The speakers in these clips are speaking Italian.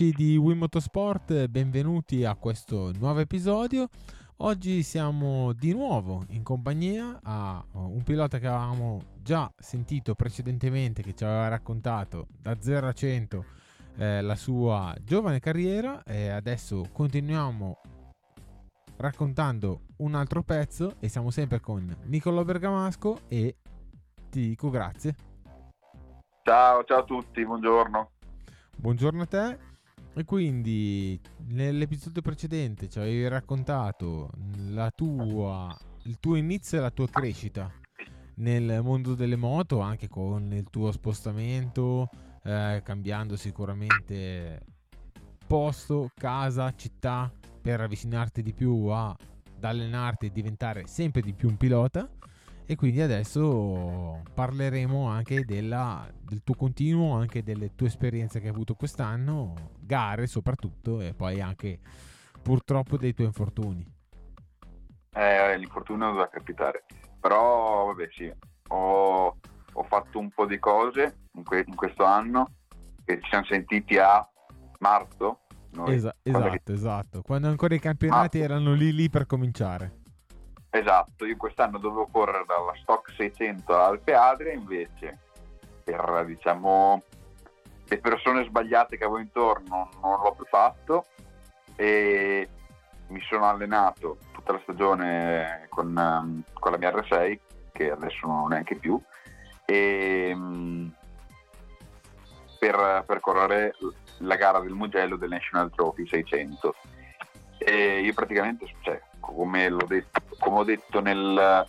amici di Wii Motorsport, benvenuti a questo nuovo episodio. Oggi siamo di nuovo in compagnia a un pilota che avevamo già sentito precedentemente, che ci aveva raccontato da 0 a 100 eh, la sua giovane carriera e adesso continuiamo raccontando un altro pezzo e siamo sempre con Niccolò Bergamasco e ti dico grazie. Ciao, ciao a tutti, buongiorno. Buongiorno a te. E quindi nell'episodio precedente ci avevi raccontato tua, il tuo inizio e la tua crescita nel mondo delle moto, anche con il tuo spostamento, eh, cambiando sicuramente posto, casa, città, per avvicinarti di più ad allenarti e diventare sempre di più un pilota. E quindi adesso parleremo anche della, del tuo continuo, anche delle tue esperienze che hai avuto quest'anno, gare soprattutto, e poi anche purtroppo dei tuoi infortuni. Eh, l'infortunio doveva capitare. Però, vabbè, sì, ho, ho fatto un po' di cose in, que- in questo anno che ci siamo sentiti a marzo. Noi, Esa- esatto, che... esatto. Quando ancora i campionati marzo. erano lì lì per cominciare. Esatto, io quest'anno dovevo correre dalla Stock 600 all'Alpe Adria, invece per diciamo le persone sbagliate che avevo intorno non l'ho più fatto e mi sono allenato tutta la stagione con, um, con la mia R6 che adesso non ho neanche più e, um, per, per correre la gara del Mugello del National Trophy 600 e io praticamente cioè, come, detto, come ho detto nel,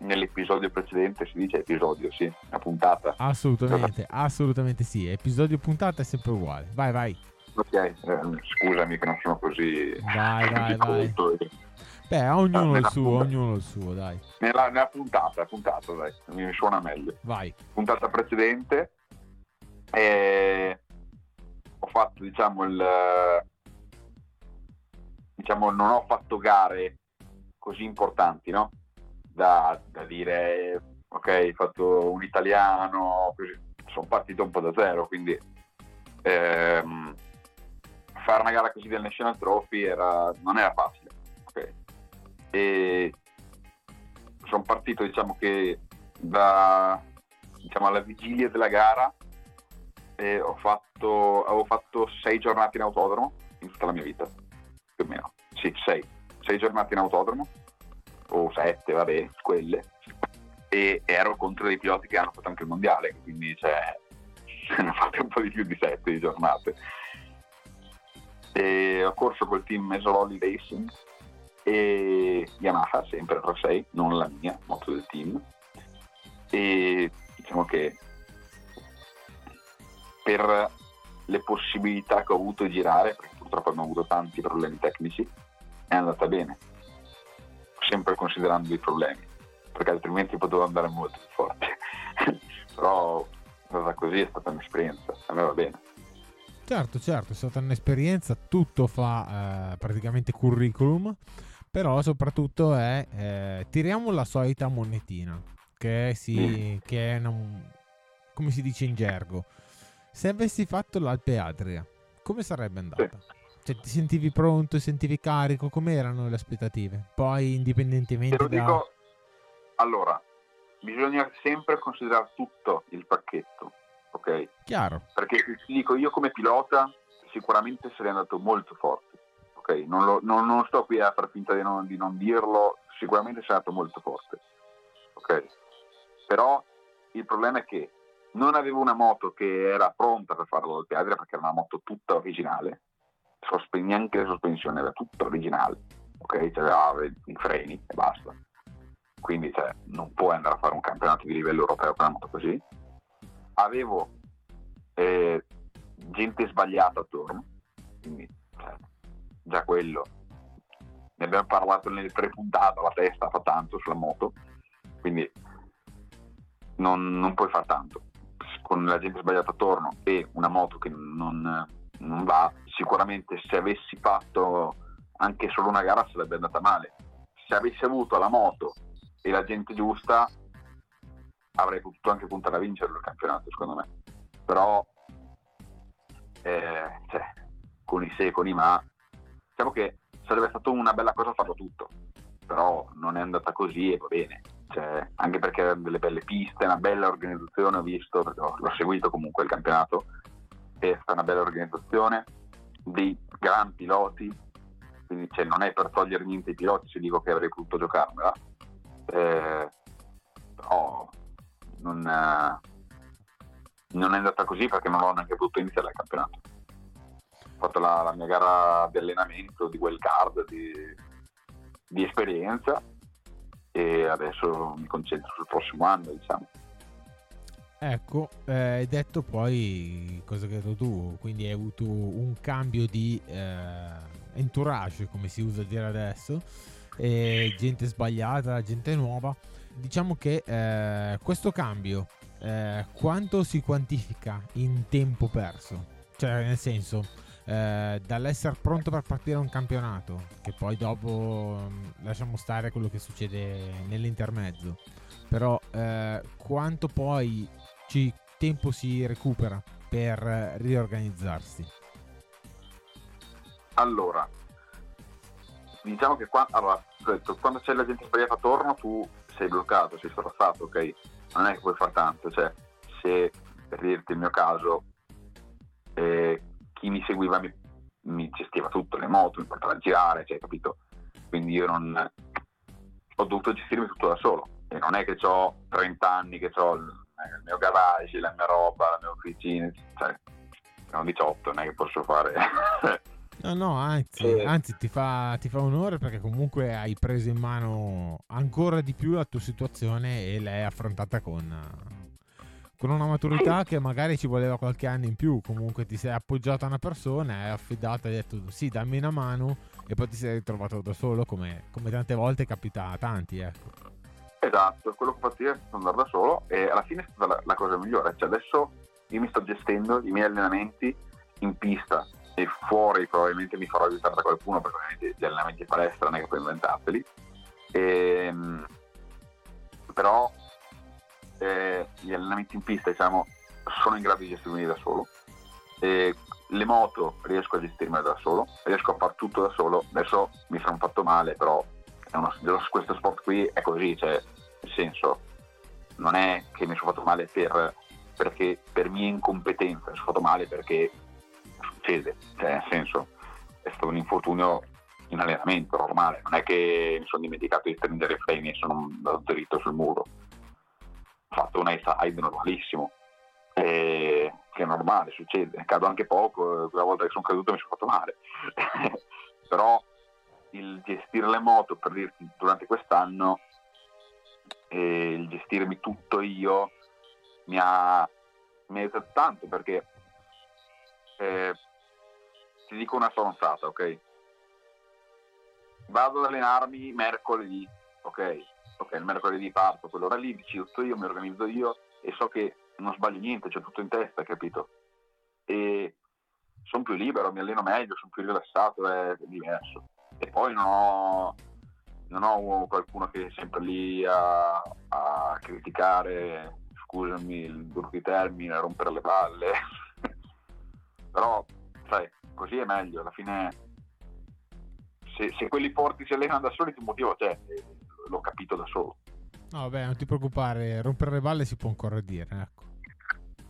nell'episodio precedente, si dice episodio, sì, una puntata. Assolutamente, assolutamente sì, episodio puntata è sempre uguale. Vai, vai. Ok, eh, scusami che non sono così... Vai, vai, vai. Beh, ognuno ah, il suo, puntata. ognuno il suo, dai. Nella, nella puntata, puntata, dai, mi suona meglio. Vai. Puntata precedente eh, ho fatto, diciamo, il diciamo, non ho fatto gare così importanti, no? Da, da dire, ok, hai fatto un italiano, sono partito un po' da zero, quindi ehm, fare una gara così del National Trophy era, non era facile. Okay? E sono partito, diciamo che da, diciamo, alla vigilia della gara eh, fatto, avevo fatto sei giornate in autodromo in tutta la mia vita più o meno, sì, sei, sei giornate in autodromo, o sette, vabbè, quelle, e ero contro dei piloti che hanno fatto anche il mondiale, quindi cioè, ne ho fatte un po' di più di sette di giornate. E ho corso col team Mesololi Racing e Yamaha, sempre R6, non la mia, moto del team. E diciamo che per le possibilità che ho avuto di girare, perché purtroppo abbiamo avuto tanti problemi tecnici, è andata bene, sempre considerando i problemi, perché altrimenti potevo andare molto più forte. Però è stata così, è stata un'esperienza, a me va bene. Certo, certo, è stata un'esperienza, tutto fa eh, praticamente curriculum, però soprattutto è eh, tiriamo la solita monetina, che, si, mm. che è una, come si dice in gergo. Se avessi fatto l'Alpe Adria, come sarebbe andata? Sì. Cioè, ti sentivi pronto, sentivi carico? Come erano le aspettative? Poi, indipendentemente da... Dico, allora, bisogna sempre considerare tutto il pacchetto, ok? Chiaro. Perché ti dico, io come pilota sicuramente sarei andato molto forte, ok? Non, lo, non, non sto qui a far finta di non, di non dirlo, sicuramente sarei andato molto forte, ok? Però il problema è che non avevo una moto che era pronta per farlo al Piadria perché era una moto tutta originale, Sospe- neanche la sospensione era tutta originale, ok? C'aveva i freni e basta. Quindi cioè, non puoi andare a fare un campionato di livello europeo con una moto così. Avevo eh, gente sbagliata attorno, quindi cioè, già quello. Ne abbiamo parlato nelle tre puntate, la testa fa tanto sulla moto, quindi non, non puoi fare tanto con la gente sbagliata attorno e una moto che non, va, sicuramente se avessi fatto anche solo una gara sarebbe andata male. Se avessi avuto la moto e la gente giusta avrei potuto anche puntare a vincere il campionato secondo me. Però eh, cioè, con i se e con i ma, diciamo che sarebbe stata una bella cosa farlo tutto, però non è andata così e va bene. Cioè, anche perché erano delle belle piste, una bella organizzazione, ho visto, l'ho seguito comunque il campionato, è una bella organizzazione, dei gran piloti, quindi cioè, non è per togliere niente ai piloti se dico che avrei potuto giocarmela, eh, però non, non, è andata così perché non ho neanche potuto iniziare il campionato. Ho fatto la, la mia gara di allenamento, di wild card, di, di esperienza e adesso mi concentro sul prossimo anno, diciamo. Ecco, eh, hai detto poi cosa hai detto tu, quindi hai avuto un cambio di eh, entourage, come si usa dire adesso, e gente sbagliata, gente nuova. Diciamo che eh, questo cambio, eh, quanto si quantifica in tempo perso? Cioè, nel senso, eh, dall'essere pronto per partire a un campionato, che poi dopo mm, lasciamo stare quello che succede nell'intermezzo, però eh, quanto poi ci, tempo si recupera per riorganizzarsi? Allora, diciamo che qua, allora, detto, quando c'è la gente sbagliata attorno tu sei bloccato, sei sopraffatto, ok? Non è che puoi fare tanto, cioè se per dirti il mio caso eh, chi mi seguiva mi, mi, gestiva tutto, le moto, mi portava a girare, cioè, capito? Quindi io non ho dovuto gestirmi tutto da solo e non è che ho 30 anni, che ho il, il, mio garage, la mia roba, la mia officina, cioè sono 18, non è che posso fare... No, no, anzi, eh. anzi ti, fa, ti, fa, onore perché comunque hai preso in mano ancora di più la tua situazione e l'hai affrontata con, con una maturità che magari ci voleva qualche anno in più. Comunque ti sei appoggiato a una persona, hai affidato, hai detto sì, dammi una mano e poi ti sei ritrovato da solo come, come tante volte capita a tanti. Ecco. Esatto, quello che ho fatto io è stato andare da solo e alla fine è stata la, la cosa migliore. Cioè adesso io mi sto gestendo i miei allenamenti in pista e fuori probabilmente mi farò aiutare da qualcuno perché ovviamente gli allenamenti in palestra non è che puoi inventarteli. E, ehm, però eh, gli allenamenti in pista diciamo, sono in grado di gestirmi da solo. E le moto riesco a gestirmi da solo, riesco a fare tutto da solo. Adesso mi sono fatto male, però uno, questo sport qui è così, cioè, senso, non è che mi sono fatto male per, perché, per mia incompetenza, mi sono fatto male perché succede, cioè, nel senso, è stato un infortunio in allenamento normale, non è che mi sono dimenticato di stringere i freni e sono andato dritto sul muro. Fatto un side normalissimo, eh, che è normale, succede, cado anche poco, quella volta che sono caduto mi sono fatto male, però il gestire le moto, per dirti, durante quest'anno, eh, il gestirmi tutto io mi ha, mi tanto perché eh, ti dico una stronzata, ok? Vado ad allenarmi mercoledì, ok? ok, il mercoledì parto, quell'ora lì decido tutto io, mi organizzo io e so che non sbaglio niente, c'è tutto in testa, capito? E sono più libero, mi alleno meglio, sono più rilassato, è diverso. E poi non ho, non ho qualcuno che è sempre lì a, a criticare, scusami il brutto di termine, a rompere le palle. Però, sai, così è meglio, alla fine se, se quelli forti si allenano da soli, il motivo c'è l'ho capito da solo. No, vabbè, non ti preoccupare, rompere le balle si può ancora dire, ecco.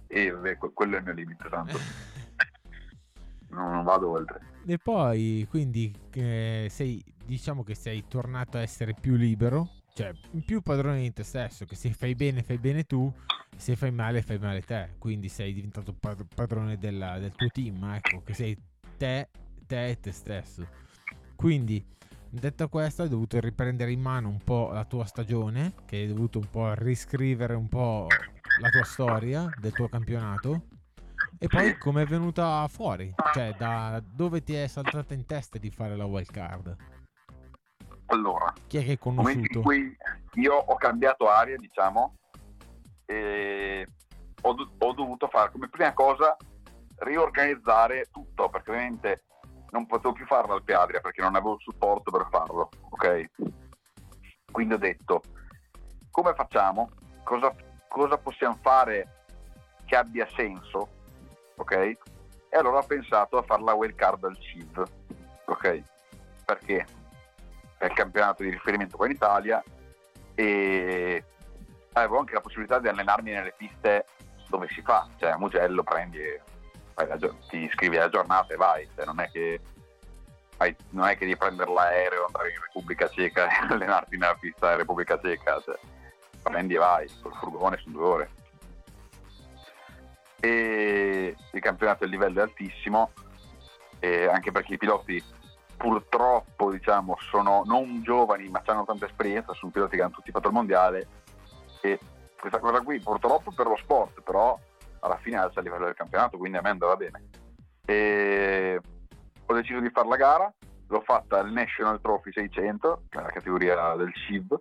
E vabbè, quello è il mio limite, tanto. non, non vado oltre. E poi, quindi, eh, sei, diciamo che sei tornato a essere più libero, cioè più padrone di te stesso, che se fai bene fai bene tu, se fai male fai male te, quindi sei diventato padrone della, del tuo team, ecco, che sei te, te e te stesso. Quindi Detto questo, hai dovuto riprendere in mano un po' la tua stagione, che hai dovuto un po' riscrivere un po' la tua storia del tuo campionato. E poi come è venuta fuori? Cioè, da dove ti è saltata in testa di fare la wild card? Allora, chi è che conosciuto? In cui io ho cambiato aria, diciamo, e ho, ho dovuto fare come prima cosa riorganizzare tutto, perché ovviamente non potevo più farlo al Piadria perché non avevo il supporto per farlo, ok? Quindi ho detto, come facciamo? Cosa, cosa possiamo fare che abbia senso, ok? E allora ho pensato a fare la wild card al CIV, ok? Perché è il campionato di riferimento qua in Italia e avevo anche la possibilità di allenarmi nelle piste dove si fa, cioè a Mugello prendi la, ti iscrivi alla giornata e vai, cioè, non, è che, non è che devi prendere l'aereo, andare in Repubblica Ceca e allenarti nella pista in Repubblica Ceca, cioè, prendi e vai, col furgone sono due ore. E il campionato il livello è altissimo, anche perché i piloti purtroppo diciamo, sono non giovani ma hanno tanta esperienza, sono piloti che hanno tutti fatto il mondiale. E questa cosa qui purtroppo per lo sport, però alla fine alza il livello del campionato, quindi a me andava bene. E ho deciso di fare la gara, l'ho fatta al National Trophy 600, che è la categoria del CIV,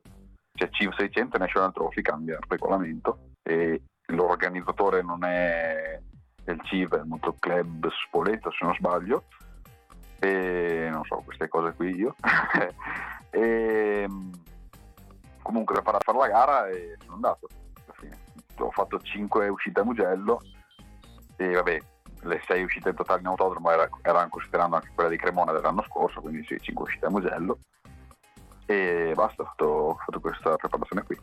cioè CIV 600 e National Trophy cambia il regolamento. E l'organizzatore non è il CIV, è il Motoclub Spoleto se non sbaglio, e non so queste cose qui io. e, comunque per fare, fare la gara e sono andato. Ho fatto 5 uscite a Mugello e vabbè le 6 uscite in totale in autodromo era, erano considerando anche quella di Cremona dell'anno scorso quindi sì 5 uscite a Mugello. E basta ho fatto, ho fatto questa preparazione qui.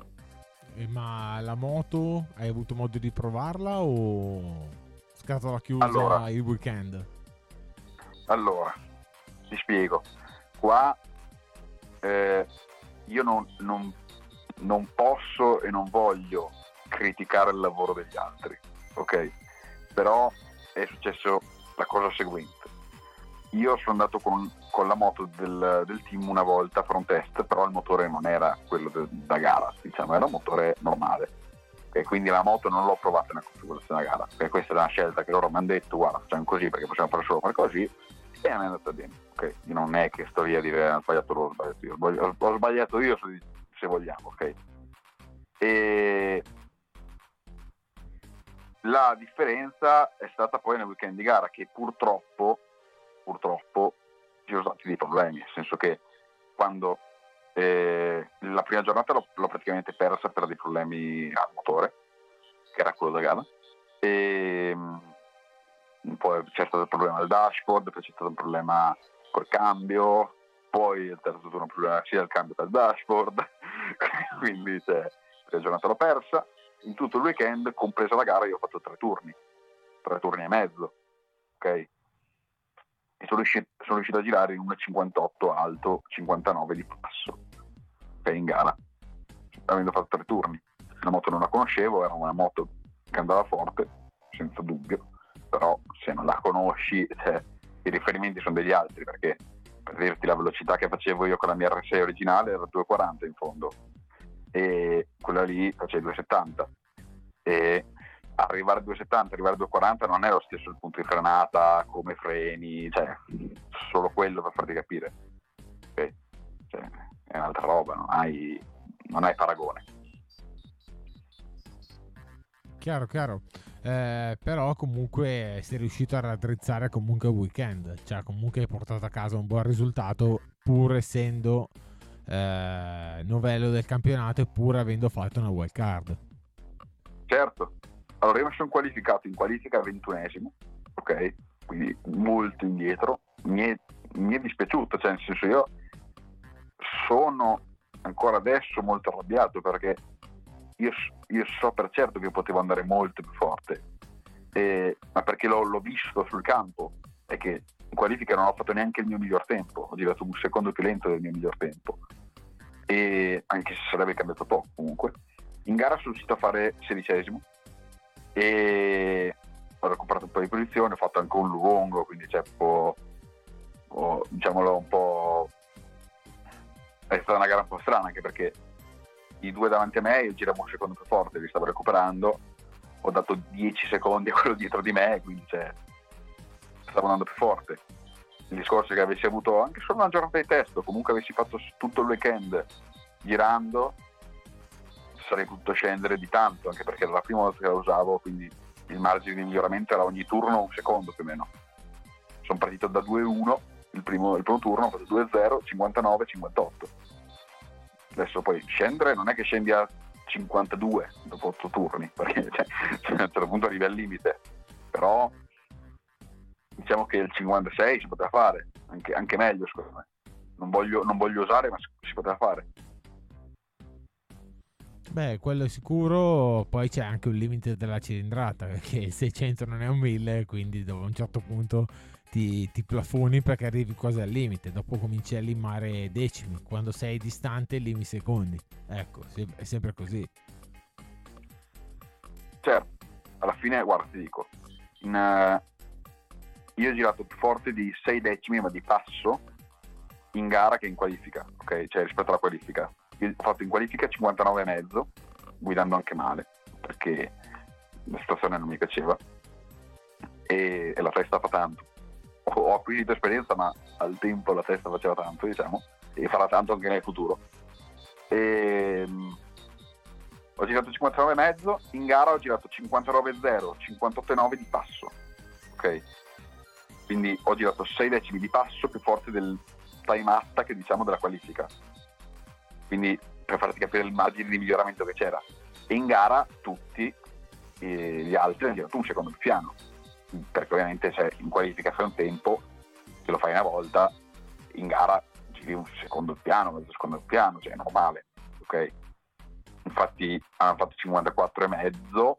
E ma la moto hai avuto modo di provarla o scatola chiusa allora, il weekend? Allora, ti spiego. Qua eh, io non, non, non posso e non voglio criticare il lavoro degli altri, ok? Però è successo la cosa seguente. Io sono andato con, con la moto del, del, team una volta a fare test, però il motore non era quello de, da gara, diciamo, era un motore normale. E quindi la moto non l'ho provata nella configurazione da gara, perché questa è una scelta che loro mi hanno detto, guarda, facciamo così perché possiamo fare solo fare così, e me è andata bene. Okay? Non è che sto via a dire ho sbagliato loro, ho sbagliato io, ho sbagliato io se vogliamo, ok? E la differenza è stata poi nel weekend di gara che purtroppo, purtroppo ci sono stati dei problemi, nel senso che quando eh, la prima giornata l'ho, l'ho, praticamente persa per dei problemi al motore, che era quello da gara, e mm, poi c'è stato il problema del dashboard, poi c'è stato un problema col cambio, poi il terzo turno problema sia del cambio che dashboard, quindi cioè, la giornata l'ho persa in tutto il weekend, compresa la gara, io ho fatto tre turni, tre turni e mezzo, ok? E sono riuscito, sono riuscito a girare in 1,58 alto, 59 di passo, ok, in gara, avendo fatto tre turni. La moto non la conoscevo, era una moto che andava forte, senza dubbio, però se non la conosci, cioè, i riferimenti sono degli altri, perché per dirti la velocità che facevo io con la mia R6 originale era 2,40 in fondo, e quella lì faceva 2,70 e arrivare a 2,70, arrivare a 2,40 non è lo stesso il punto di frenata, come freni, cioè solo quello per farti capire. Okay. Cioè, è un'altra roba, non hai, non hai paragone. Chiaro, chiaro. Eh, però comunque sei riuscito a raddrizzare comunque il weekend, cioè comunque hai portato a casa un buon risultato pur essendo eh, novello del campionato eppure avendo fatto una wild card. Certo, allora io mi sono qualificato in qualifica ventunesimo, ok? Quindi molto indietro, mi è, mi è dispiaciuto, cioè nel senso io sono ancora adesso molto arrabbiato perché io, io so per certo che potevo andare molto più forte, e, ma perché l'ho, l'ho visto sul campo e che in qualifica non ho fatto neanche il mio miglior tempo, ho girato un secondo più lento del mio miglior tempo, e anche se sarebbe cambiato poco comunque. In gara sono riuscito a fare sedicesimo e ho recuperato un po' di posizione, ho fatto anche un lungo, quindi c'è un po', diciamolo un po', è stata una gara un po' strana anche perché i due davanti a me io giravo un secondo più forte, li stavo recuperando, ho dato 10 secondi a quello dietro di me, quindi cioè, stavo andando più forte. Il discorso è che avessi avuto anche solo una giornata di testo, comunque avessi fatto tutto il weekend girando, sarei potuto scendere di tanto, anche perché era la prima volta che la usavo, quindi il margine di miglioramento era ogni turno un secondo più o meno. Sono partito da 2-1 il primo, il primo turno, ho fatto 2-0, 59, 58. Adesso poi scendere non è che scendi a 52 dopo 8 turni, perché cioè, a un certo punto arrivi al limite, però diciamo che il 56 si poteva fare, anche, anche meglio secondo me. Non voglio, non voglio usare, ma si poteva fare. Beh, quello è sicuro, poi c'è anche un limite della cilindrata, perché il 600 non è un 1000, quindi a un certo punto ti, ti plafoni perché arrivi quasi al limite, dopo cominci a limare decimi, quando sei distante limi secondi. Ecco, è sempre così. Certo, alla fine, guarda, ti dico, in, uh, io ho girato più forte di 6 decimi, ma di passo, in gara che in qualifica, ok? Cioè rispetto alla qualifica ho fatto in qualifica 59,5 guidando anche male perché la situazione non mi piaceva e, e la testa fa tanto ho, acquisito esperienza ma al tempo la testa faceva tanto diciamo e farà tanto anche nel futuro. E, um, ho girato 59,5 in gara ho girato 59,0 58,9 di passo ok? Quindi ho girato 6 decimi di passo più forte del time atta che diciamo della qualifica. Quindi per farti capire il margine di miglioramento che c'era. E in gara tutti eh, gli altri hanno girato un secondo piano, perché ovviamente se in qualifica fai un tempo, se lo fai una volta, in gara giri un secondo piano, mezzo secondo piano, cioè è normale, ok? Infatti hanno fatto 54 e mezzo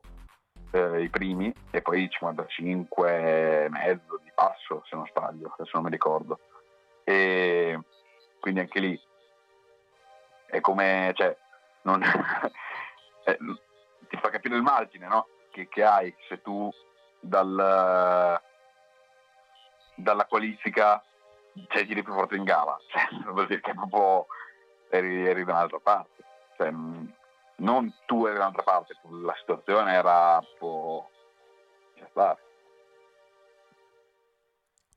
eh, i primi e poi 55 e mezzo di passo, se non sbaglio, adesso non mi ricordo. E quindi anche lì è come, cioè, non, è, ti fa capire il margine no? che, che, hai se tu dal, dalla qualifica cioè, giri più forte in gara, cioè, vuol dire che proprio eri, eri da un'altra parte. Cioè, non tu eri da un'altra parte, la situazione era un po'... Cioè,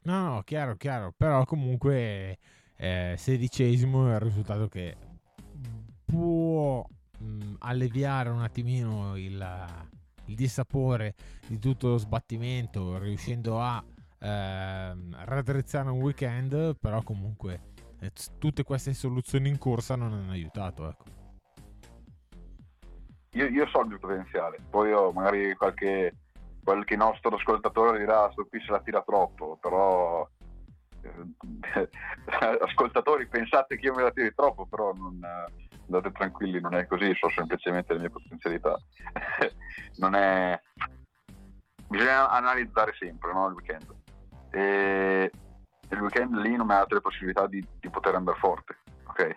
No, no, chiaro, chiaro, però comunque eh, sedicesimo è il risultato che può mh, alleviare un attimino il, il, dissapore di tutto lo sbattimento, riuscendo a ehm, raddrizzare un weekend, però comunque eh, tutte queste soluzioni in corsa non hanno aiutato. Ecco. Io, io, so il mio potenziale, poi magari qualche, qualche nostro ascoltatore dirà sto qui se la tira troppo, però eh, ascoltatori pensate che io me la tiri troppo, però non, andate tranquilli, non è così, so semplicemente le mie potenzialità. non è... Bisogna analizzare sempre no, il weekend. E il weekend lì non mi ha dato le possibilità di, di poter andare forte, ok?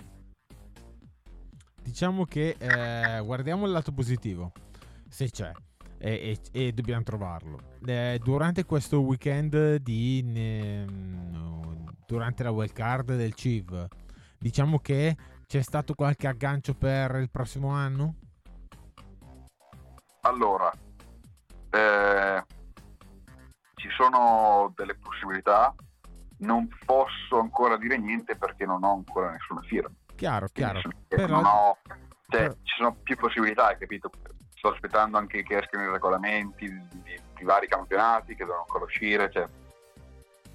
Diciamo che eh, guardiamo il lato positivo, se c'è. E, e, e dobbiamo trovarlo. Eh, durante questo weekend di, ne, durante la wild card del CIV, diciamo che c'è stato qualche aggancio per il prossimo anno? Allora, eh, ci sono delle possibilità, non posso ancora dire niente perché non ho ancora nessuna firma. Chiaro, chiaro. Però... Ho, cioè, però... Ci sono più possibilità, hai capito? Sto aspettando anche che escano i regolamenti di, di, di vari campionati che devono ancora uscire. Cioè,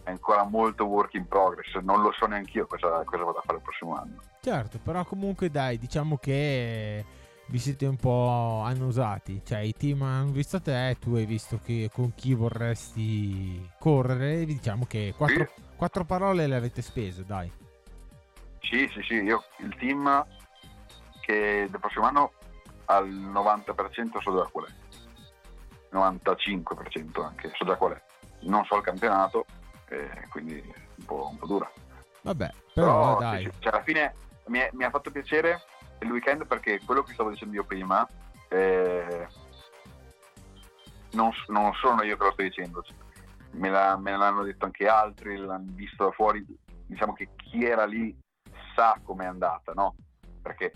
è ancora molto work in progress, non lo so neanche io cosa, cosa vado a fare il prossimo anno. Certo, però comunque dai, diciamo che vi siete un po' annusati, cioè i team hanno visto te, tu hai visto che, con chi vorresti correre, diciamo che quattro, sì. quattro parole le avete spese, dai. Sì, sì, sì, io il team che del prossimo anno al 90% so già qual è, 95% anche, so già qual è. Non so il campionato, eh, quindi un po', un po', dura. Vabbè, però, però dai. Cioè, alla fine mi, è, mi, ha fatto piacere il weekend perché quello che stavo dicendo io prima eh, non, non, sono io che lo sto dicendo, cioè, me, la, me, l'hanno detto anche altri, l'hanno visto da fuori, diciamo che chi era lì sa com'è andata, no? Perché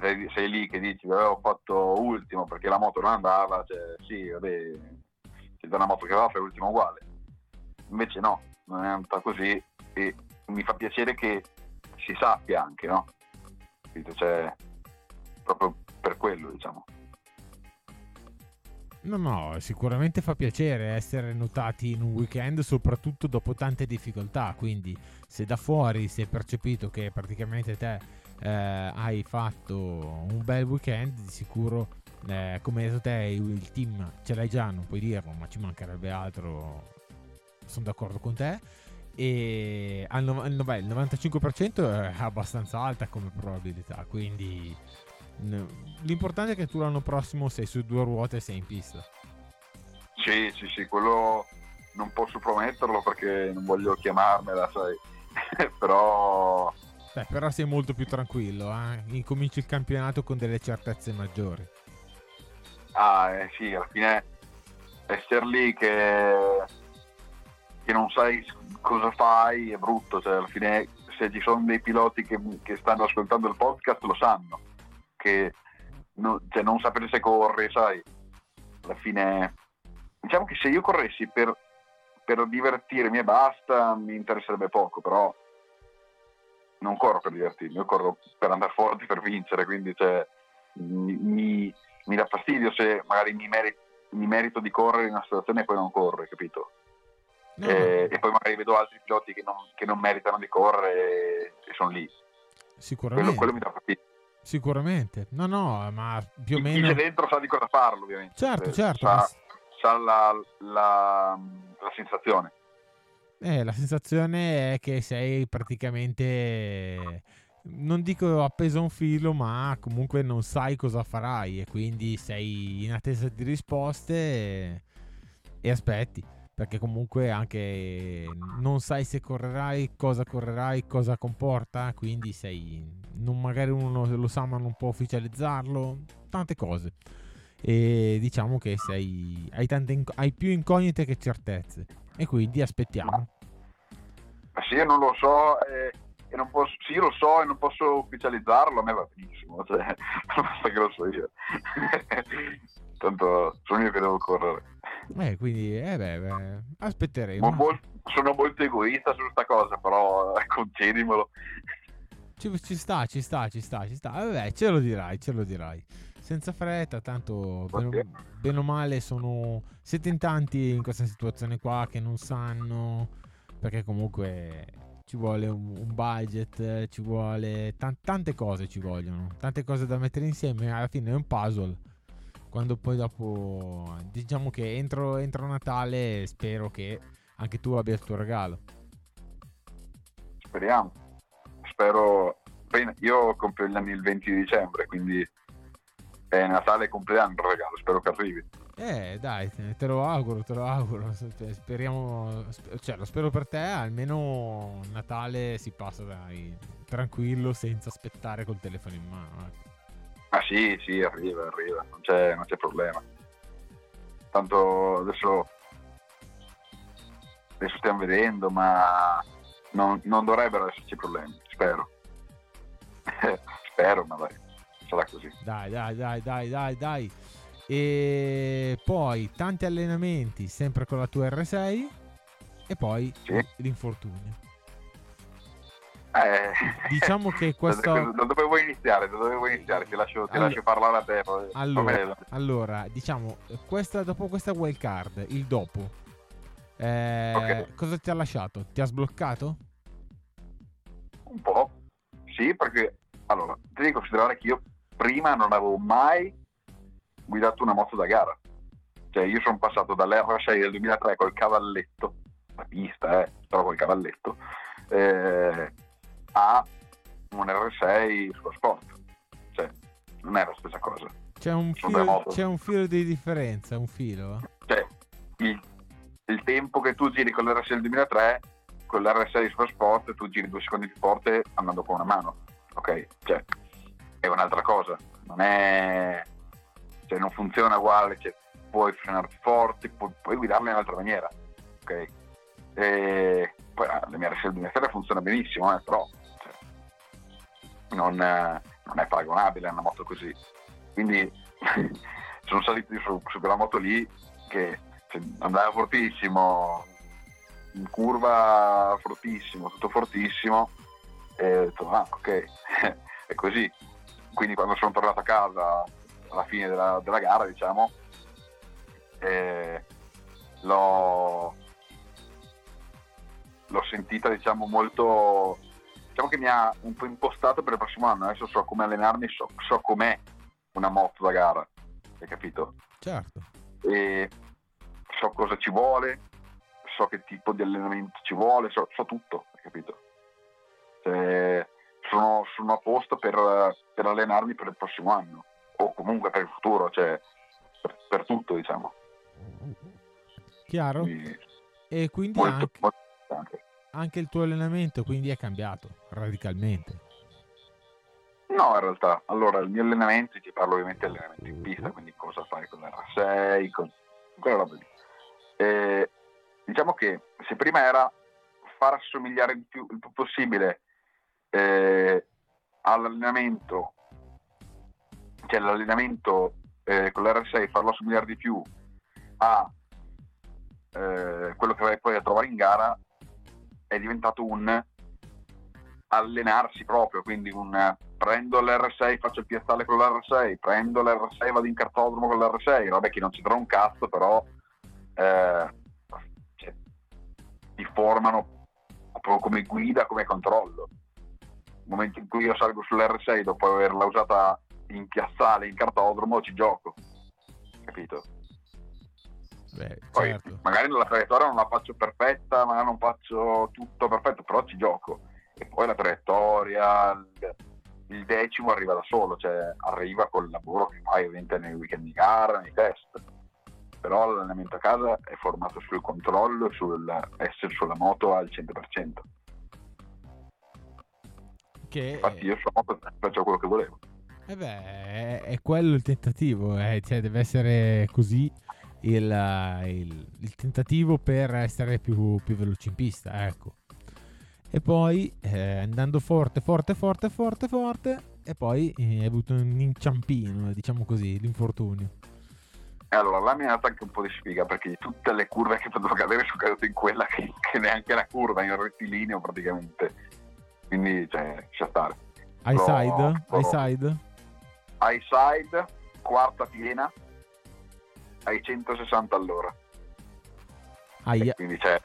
sei, sei lì che dici avevo fatto ultimo perché la moto non andava, cioè sì, vabbè, se da una moto che va fai ultimo uguale invece no, non è andata così e mi fa piacere che si sappia anche, no? Cioè, proprio per quello, diciamo. No, no, sicuramente fa piacere essere notati in un weekend, soprattutto dopo tante difficoltà. Quindi, se da fuori si è percepito che praticamente te eh, hai fatto un bel weekend, di sicuro, eh, come hai detto te, il team ce l'hai già, non puoi dirlo, ma ci mancherebbe altro sono d'accordo con te. E al no- il 95% è abbastanza alta come probabilità, quindi l'importante è che tu l'anno prossimo sei su due ruote e sei in pista. Sì, sì, sì, quello non posso prometterlo perché non voglio chiamarmela, sai. però... Beh, però sei molto più tranquillo, eh? incominci il campionato con delle certezze maggiori. Ah, eh, sì, alla fine essere lì che, che non sai cosa fai è brutto, cioè alla fine se ci sono dei piloti che, che stanno ascoltando il podcast lo sanno, che no, cioè, non sapere se corre, sai, alla fine diciamo che se io corressi per per divertirmi e basta mi interesserebbe poco, però non corro per divertirmi, io corro per andare forte, per vincere, quindi cioè, mi, mi, mi, dà fastidio se magari mi, meri, mi, merito di correre in una situazione e poi non corro, capito? No. E, e, poi magari vedo altri piloti che non, che non meritano di correre e, sono lì. Sicuramente. Quello, quello mi dà fastidio. Sicuramente, no, no, ma più o meno. Chi c'è dentro sa di cosa farlo, ovviamente. Certo, certo. Sa, sa la, la la sensazione? Eh, la sensazione è che sei praticamente, non dico appeso a un filo, ma comunque non sai cosa farai e quindi sei in attesa di risposte e, e aspetti. Perché comunque anche non sai se correrai, cosa correrai, cosa comporta, quindi sei, non magari uno lo sa ma non può ufficializzarlo, tante cose e diciamo che sei, hai, tante, hai più incognite che certezze e quindi aspettiamo. Ma sì, io non lo so e, e non posso, sì lo so e non posso ufficializzarlo, a me va benissimo, cioè, basta che lo so io. Tanto sono io che devo correre. Eh, quindi, eh beh, beh aspetteremo. Mol, sono molto egoista su questa cosa, però eh, concedimelo. Ci, ci, sta, ci sta, ci sta, ci sta. Vabbè, ce lo dirai, ce lo dirai senza fretta, tanto bene, bene o male sono, siete in tanti in questa situazione qua che non sanno, perché comunque ci vuole un, un budget, ci vuole t- tante cose ci vogliono, tante cose da mettere insieme, alla fine è un puzzle. Quando poi dopo, diciamo che entro, entro Natale, spero che anche tu abbia il tuo regalo. Speriamo, spero, io compro gli anni il 20 dicembre, quindi è Natale e compleanno il regalo, spero che arrivi. Eh, dai, te lo auguro, te lo auguro. Speriamo, cioè, lo spero per te. Almeno Natale si passa dai, tranquillo, senza aspettare col telefono in mano. Ah, sì, sì, arriva, arriva, non c'è, non c'è problema. Tanto adesso, adesso stiamo vedendo, ma non, non dovrebbero esserci problemi, spero. spero, ma dai sarà così. Dai, dai, dai, dai, dai, dai. E poi tanti allenamenti sempre con la tua R6 e poi sì. l'infortunio. Eh, diciamo che questo da dove vuoi iniziare? Da dove vuoi iniziare? Ti lascio, ti allora, lascio parlare a te. Allora, allora, diciamo, questa, dopo questa wild card, il dopo, eh, okay. cosa ti ha lasciato? Ti ha sbloccato? Un po', sì, perché allora, devi considerare che io prima non avevo mai guidato una moto da gara. Cioè io sono passato dall'R6 del 2003 col cavalletto, la pista, eh, però col cavalletto, eh, a un R6 sullo sport. Cioè, non è la stessa cosa. C'è un, filo, c'è un filo, di differenza, un filo? Cioè, il, il tempo che tu giri con l'R6 del 2003, con l'R6 sullo sport, tu giri due secondi più forte andando con una mano. Ok? Cioè, è un'altra cosa, non è... Cioè, non funziona uguale, cioè, puoi frenarti forte, puoi, puoi guidarla in un'altra maniera, ok? E poi la mia RSL 2003 funziona benissimo, eh, però non, non, è paragonabile a una moto così. Quindi sono salito su, su, quella moto lì che cioè, andava fortissimo, in curva fortissimo, tutto fortissimo, e ho detto, ah ok, è così quindi quando sono tornato a casa alla fine della, della gara diciamo eh, l'ho, l'ho sentita diciamo molto diciamo che mi ha un po' impostato per il prossimo anno adesso so come allenarmi so, so com'è una moto da gara hai capito? certo e so cosa ci vuole so che tipo di allenamento ci vuole, so, so tutto, capito? Cioè, sono, sono, a posto per, per, allenarmi per il prossimo anno o comunque per il futuro, cioè per, per tutto diciamo. Chiaro? Quindi, e quindi molto, anche, molto anche il tuo allenamento quindi è cambiato radicalmente. No, in realtà, allora il mio allenamento, ti parlo ovviamente di allenamento in pista, quindi cosa fai con l'R6, con quella roba lì. E, diciamo che se prima era far assomigliare il più, il più possibile eh, all'allenamento, cioè l'allenamento eh, con l'R6, farlo assomigliare di più a eh, quello che vai poi a trovare in gara, è diventato un allenarsi proprio, quindi un prendo l'R6, faccio il piazzale con l'R6, prendo l'R6, vado in cartodromo con l'R6, vabbè che non ci trova un cazzo, però eh, cioè, ti formano proprio come guida, come controllo. Nel momento in cui io salgo sull'R6 dopo averla usata in piazzale, in cartodromo, ci gioco, capito? Beh, Poi certo. magari la traiettoria non la faccio perfetta, magari non faccio tutto perfetto, però ci gioco. E poi la traiettoria, il, il decimo arriva da solo, cioè arriva col lavoro che fai ovviamente nei weekend di gara, nei test. Però l'allenamento a casa è formato sul controllo e sul essere sulla moto al 100%. Che... Infatti io sulla moto faccio quello che volevo. Eh beh, è quello il tentativo, eh? cioè deve essere così il, il, il tentativo per essere più, più veloce in pista, ecco. E poi eh, andando forte, forte, forte, forte, forte, e poi eh, hai avuto un inciampino, diciamo così, l'infortunio. Allora, là mi è data anche un po' di sfiga perché tutte le curve che potevo cadere sono cadute in quella che, che neanche la curva, in rettilineo praticamente. Quindi, cioè, lascia stare. High side? High side? High side, quarta piena, ai 160 all'ora. Aia. Quindi c'è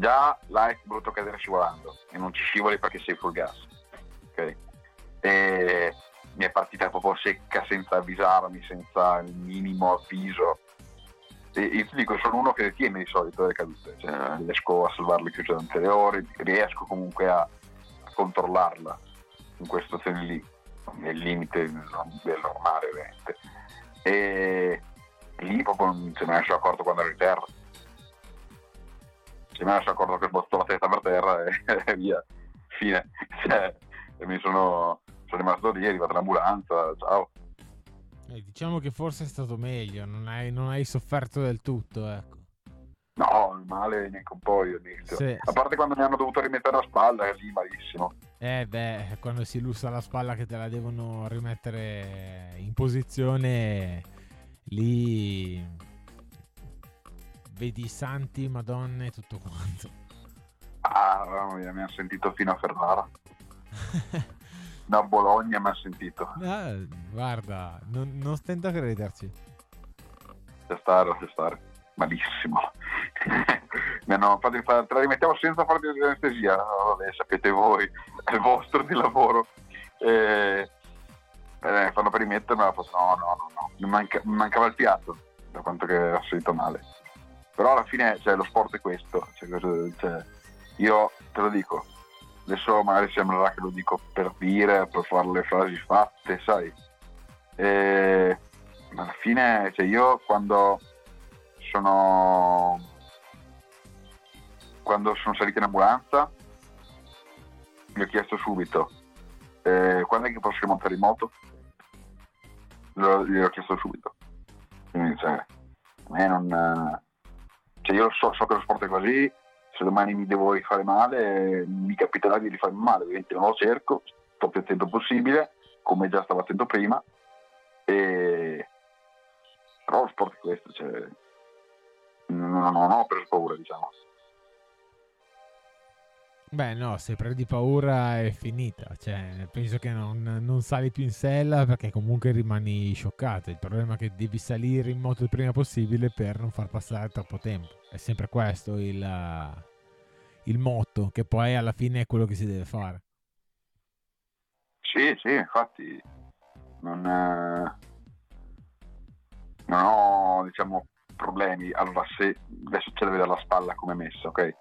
già là è brutto cadere scivolando e non ci scivoli perché sei full gas. Okay? E mi è partita proprio secca senza avvisarmi, senza il minimo avviso. E io ti dico, sono uno che detiene di solito le cadute, cioè, riesco a salvare le chiusure anteriori, riesco comunque a, a controllarla in questa situazione lì, nel limite del normale ovviamente. E lì proprio non se ne è accorto quando ero in terra se me ne sono accorto che botto la testa per terra e, e via fine cioè, e mi sono, sono rimasto lì è arrivata l'ambulanza ciao eh, diciamo che forse è stato meglio non hai, non hai sofferto del tutto ecco No, male neanche un po' io inizio. Sì, a parte sì. quando mi hanno dovuto rimettere la spalla, è lì malissimo. Eh beh, quando si lussa la spalla che te la devono rimettere in posizione lì vedi i santi, madonne e tutto quanto. Ah, mi ha sentito fino a Ferrara. da Bologna mi ha sentito. Ah, guarda, non, non stento a crederci. C'è stare, c'è stare. Malissimo. mi hanno fatto fare, te la rimettiamo senza farti anestesia. No, vabbè, sapete voi, è il vostro di lavoro. E eh, fanno per rimettermi, no, no, no, no, mi, manca, mi mancava il piatto, da quanto che ho sentito male. Però alla fine cioè, lo sport è questo, cioè, cioè, io te lo dico, adesso magari sembrerà che lo dico per dire, per fare le frasi fatte, sai, e, ma alla fine cioè, io quando sono quando sono salito in ambulanza mi ho chiesto subito eh, quando è che posso rimontare in moto? Gliel'ho chiesto subito. Quindi, cioè, a me non... Cioè, io so, so che lo sport è così, se domani mi devo rifare male, mi capiterà di rifarmi male, ovviamente non lo cerco, sto più attento possibile, come già stavo attento prima, e... però lo sport è questo, cioè, non, non ho preso paura, diciamo. Beh, no, se prendi paura è finita. Cioè, penso che non, non, sali più in sella perché comunque rimani scioccato. Il problema è che devi salire in moto il prima possibile per non far passare troppo tempo. È sempre questo il, il motto, che poi alla fine è quello che si deve fare. Sì, sì, infatti non, non ho, diciamo, problemi. Allora, se adesso c'è da vedere la spalla come è messa, ok?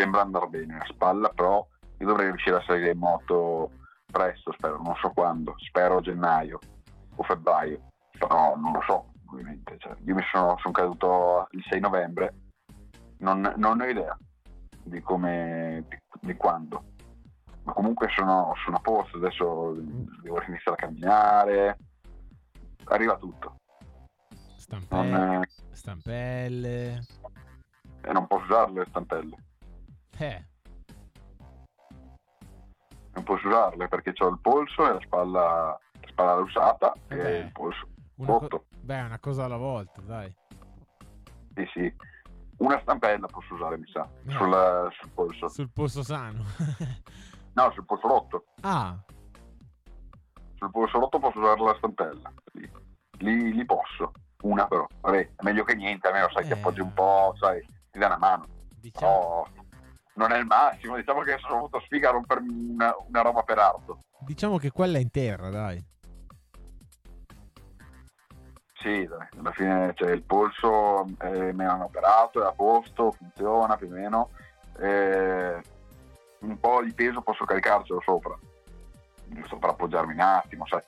Sembra andare bene la spalla, però io dovrei riuscire a salire in moto presto, spero, non so quando, spero gennaio o febbraio, però non lo so, ovviamente. Cioè, io mi sono, sono caduto il 6 novembre, non, non ho idea di come, di, di quando ma comunque sono, sono, a posto, adesso devo iniziare a camminare, arriva tutto. Stampelle, non, stampelle. E non posso usarle le stampelle. Eh. Non posso usarle perché ho il polso e la spalla, la spalla usata eh e il polso una co- beh, una cosa alla volta, dai. Sì, sì. Una stampella posso usare, mi sa, eh. sul, sul polso. Sul polso sano. no, sul polso rotto. Ah. Sul polso rotto posso usare la stampella. Lì, lì, lì posso una però, vabbè, è meglio che niente, almeno sai, eh... ti appoggi un po', sai, ti dà una mano. Diciamo... Però non è il massimo, diciamo che sono avuto sfiga a rompermi una, una roba per arto. Diciamo che quella è in terra, dai. Sì, dai, alla fine cioè, il polso eh, me l'hanno operato, è a posto, funziona più o meno. Eh, un po' di peso posso caricarcelo sopra, giusto per appoggiarmi un attimo, sai,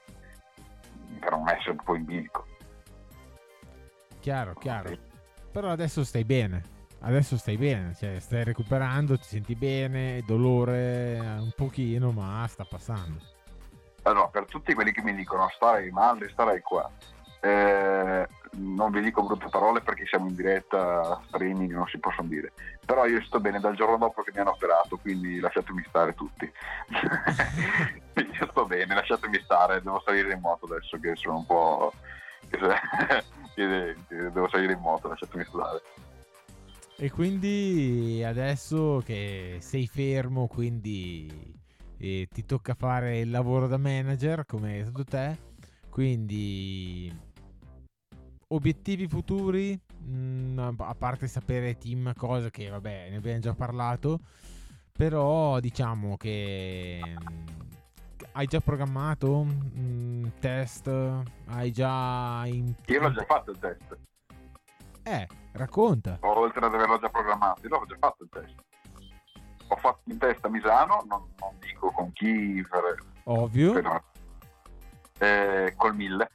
per non essere un po' in bilico. Chiaro, chiaro. Però adesso stai bene. Adesso stai bene, cioè stai recuperando, ti senti bene, dolore un pochino, ma sta passando. Allora, per tutti quelli che mi dicono starei male, starei qua. Eh, non vi dico brutte parole perché siamo in diretta streaming, non si possono dire. Però io sto bene dal giorno dopo che mi hanno operato, quindi lasciatemi stare tutti. io sto bene, lasciatemi stare, devo salire in moto adesso che sono un po'... devo salire in moto, lasciatemi stare. E quindi adesso che sei fermo, quindi eh, ti tocca fare il lavoro da manager come è stato te, quindi obiettivi futuri, mh, mm, a parte sapere team cose che vabbè ne abbiamo già parlato, però diciamo che mh, mm, hai già programmato mh, mm, test, hai già... In... Io l'ho già fatto il test. Eh, racconta. Oltre ad averlo già programmato, io l'ho già fatto il test. Ho fatto un test a Misano, non, non dico con chi, per, ovvio. Per, eh, col 1000.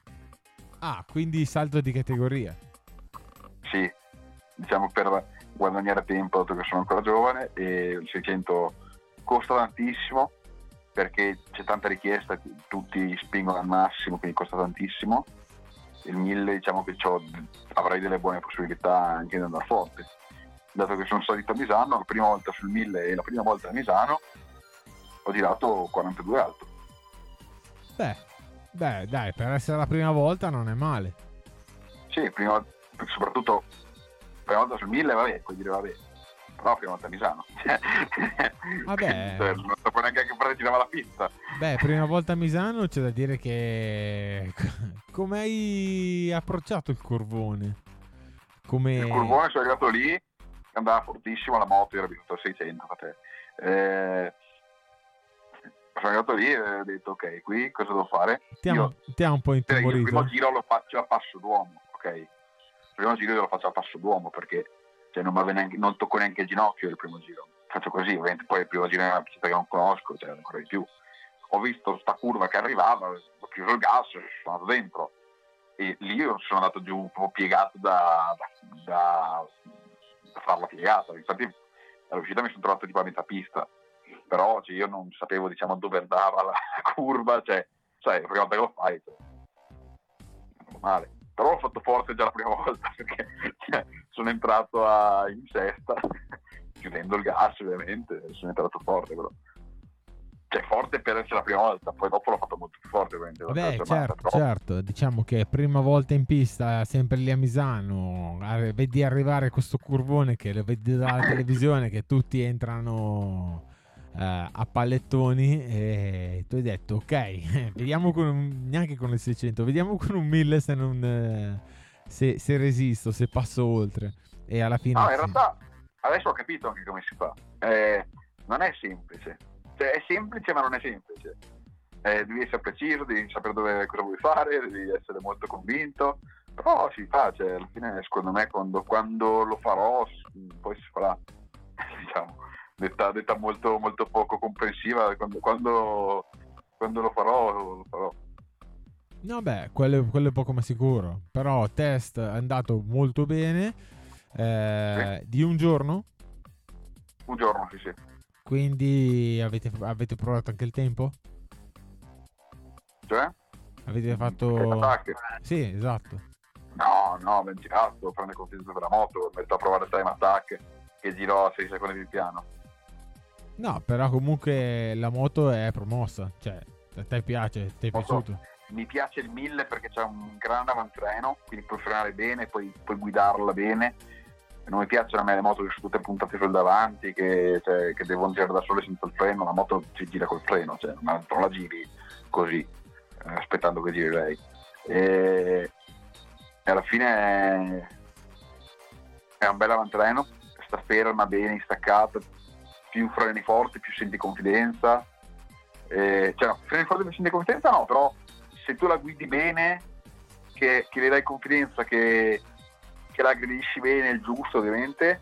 Ah, quindi salto di categoria. Sì, diciamo per guadagnare tempo, dato che sono ancora giovane, e il 600 costa tantissimo perché c'è tanta richiesta, tutti spingono al massimo, quindi costa tantissimo il 1000 diciamo che avrei delle buone possibilità anche di andare forte. Dato che sono salito a Misano, la prima volta sul 1000 e la prima volta a Misano ho tirato 42 alto. Beh, beh, dai, per essere la prima volta non è male. Sì, prima, soprattutto prima volta sul 1000, vabbè, puoi dire vabbè, però prima volta a Misano. Vabbè. non sapevo neanche che parte tirava la pista. Beh, prima volta a Misano c'è da dire che... Come hai approcciato il curvone? Come... Il curvone sono arrivato lì, andava fortissimo la moto, ero abituato a 600 a te. Eh, sono arrivato lì e ho detto ok, qui cosa devo fare? Ti ha, ti ha un po' intimorito. Il primo giro lo faccio a passo d'uomo, ok? Il primo giro lo faccio a passo d'uomo perché cioè non, neanche, non, tocco neanche il ginocchio il primo giro. Faccio così, ovviamente poi il primo giro è una pista che non conosco, cioè ancora di più. Ho visto sta curva che arrivava, ho chiuso il gas sono andato dentro. E lì sono andato giù un po' piegato da, da, da, da farla piegata. Infatti all'uscita mi sono trovato tipo a metà pista, però cioè, io non sapevo diciamo dove andava la curva, cioè, sai, la prima volta che lo fai, cioè, normale però l'ho fatto forte già la prima volta perché cioè, sono entrato a, in sesta chiudendo il gas ovviamente sono entrato forte però. Cioè forte per essere la prima volta poi dopo l'ho fatto molto più forte ovviamente Beh, certo, però... certo diciamo che prima volta in pista sempre lì a Misano vedi arrivare questo curvone che lo vedi dalla televisione che tutti entrano a pallettoni e tu hai detto ok vediamo con un, neanche con il 600 vediamo con un 1000 se non uh, se, se, resisto se passo oltre. E alla fine no in sì. realtà adesso ho capito anche come si fa. Eh, non è semplice. Cioè è semplice ma non è semplice. Eh, devi essere preciso devi sapere dove, cosa vuoi fare devi essere molto convinto. Però si fa, cioè, alla fine secondo me quando, quando lo farò poi si farà, diciamo, detta, detta molto, molto, poco comprensiva, quando, quando, quando lo farò lo farò. No, beh, quello, quello, è poco ma sicuro. Però test è andato molto bene. Eh, sì. Di un giorno? Un giorno, sì, sì. Quindi avete, avete provato anche il tempo? Cioè? Avete fatto... Sì, esatto. No, no, ben girato, prende confidenza della moto, metto a provare time attack che girò a 6 secondi più piano. No, però comunque la moto è promossa, cioè a te piace, ti è piaciuto? Mi piace il 1000 perché c'è un grande avantreno, quindi puoi frenare bene, puoi, puoi guidarla bene. Non mi piacciono a me le moto che sono tutte puntate sul davanti, che, cioè, che devono girare da sole senza il freno, la moto si gira col freno, cioè, non la giri così, eh, aspettando che giri lei. E, alla fine è, un bel avantreno, sta ferma, bene, instaccata, più freni forti, più senti confidenza. Eh, cioè, no, freni forti più senti confidenza no, però se tu la guidi bene, che, che le dai confidenza, che, che la aggredisci bene, il giusto ovviamente,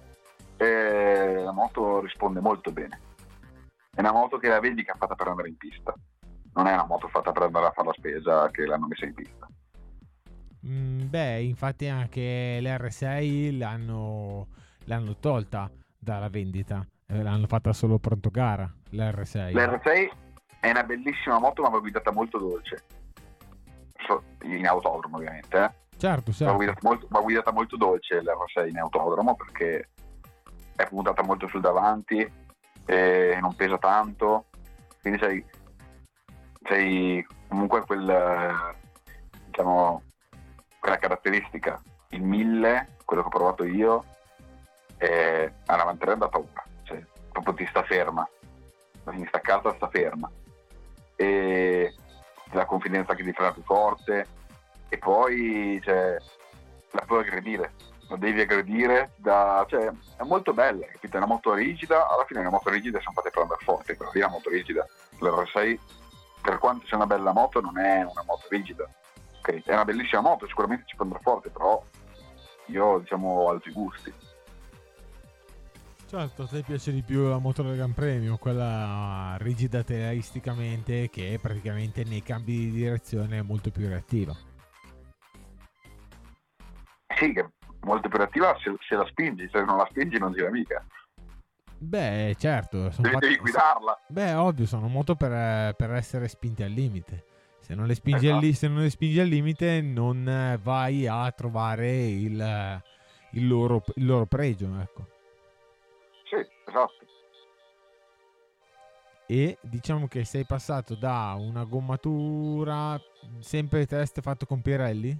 eh, la moto risponde molto bene. È una moto che la vedi che è fatta per andare in pista, non è una moto fatta per andare a fare la spesa che l'hanno messa in pista. Mm, beh, infatti anche l'R6 l'hanno, l'hanno tolta dalla vendita, l'hanno fatta solo pronto gara, l'R6. L'R6 è una bellissima moto ma va guidata molto dolce, in autodromo ovviamente. Eh? Certo, certo. Va guidata, molto, va guidata molto dolce l'R6 in autodromo perché è puntata molto sul davanti e non pesa tanto, quindi sei, sei comunque quel, diciamo, quella caratteristica. Il 1000, quello che ho provato io, è all'avanterra da paura, proprio ti sta ferma, la sinistra carta sta ferma. E la confidenza che ti frena più forte. E poi cioè, la puoi aggredire, la devi aggredire, da, cioè, è molto bella, capito? È una moto rigida, alla fine le moto rigide sono fatte per andare forte, quella lì è una moto rigida, l'R6 per quanto sia una bella moto non è una moto rigida, ok, è una bellissima moto, sicuramente ci può andare forte, però io diciamo ho altri gusti. Certo, a te piace di più la moto del Gran Premio, quella rigida telaisticamente che praticamente nei cambi di direzione è molto più reattiva. Sì, che è molto più reattiva se, se, la spingi, se non la spingi non gira mica. Beh, certo. Devi, fatti... guidarla. Beh, ovvio, sono moto per, per essere spinte al limite. Se non, le spingi, esatto. al, se non le spingi al limite non vai a trovare il, il, loro, il loro pregio, ecco. Esatto. E diciamo che sei passato da una gommatura sempre test fatto con Pirelli?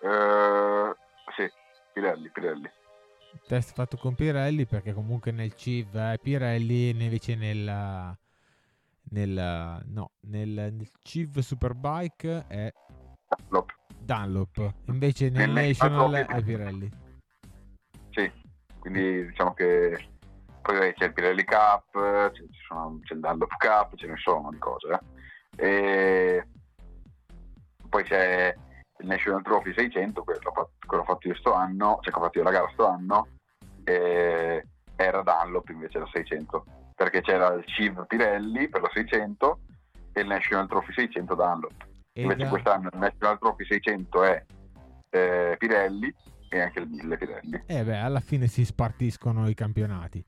Uh, sì, Pirelli, Pirelli. Test fatto con Pirelli perché comunque nel CIV è Pirelli invece nel nel, no, nel, nel Civ Superbike è Dunlop. Dunlop. Invece nel, nel National è Pirelli. Quindi diciamo che poi c'è il Pirelli Cup, c'è, sono, c'è il Dunlop Cup, ce ne sono di cose. Eh. E poi c'è il National Trophy 600, quello che ho fatto, quello ho fatto io sto anno, cioè che ho fatto io la gara sto anno, era Dunlop invece da 600 perché c'era il CIV Pirelli per la 600 e il National Trophy 600 Dunlop. Invece da... quest'anno il National Trophy 600 è eh, Pirelli e anche il 1000 Pirelli. Eh beh, alla fine si spartiscono i campionati.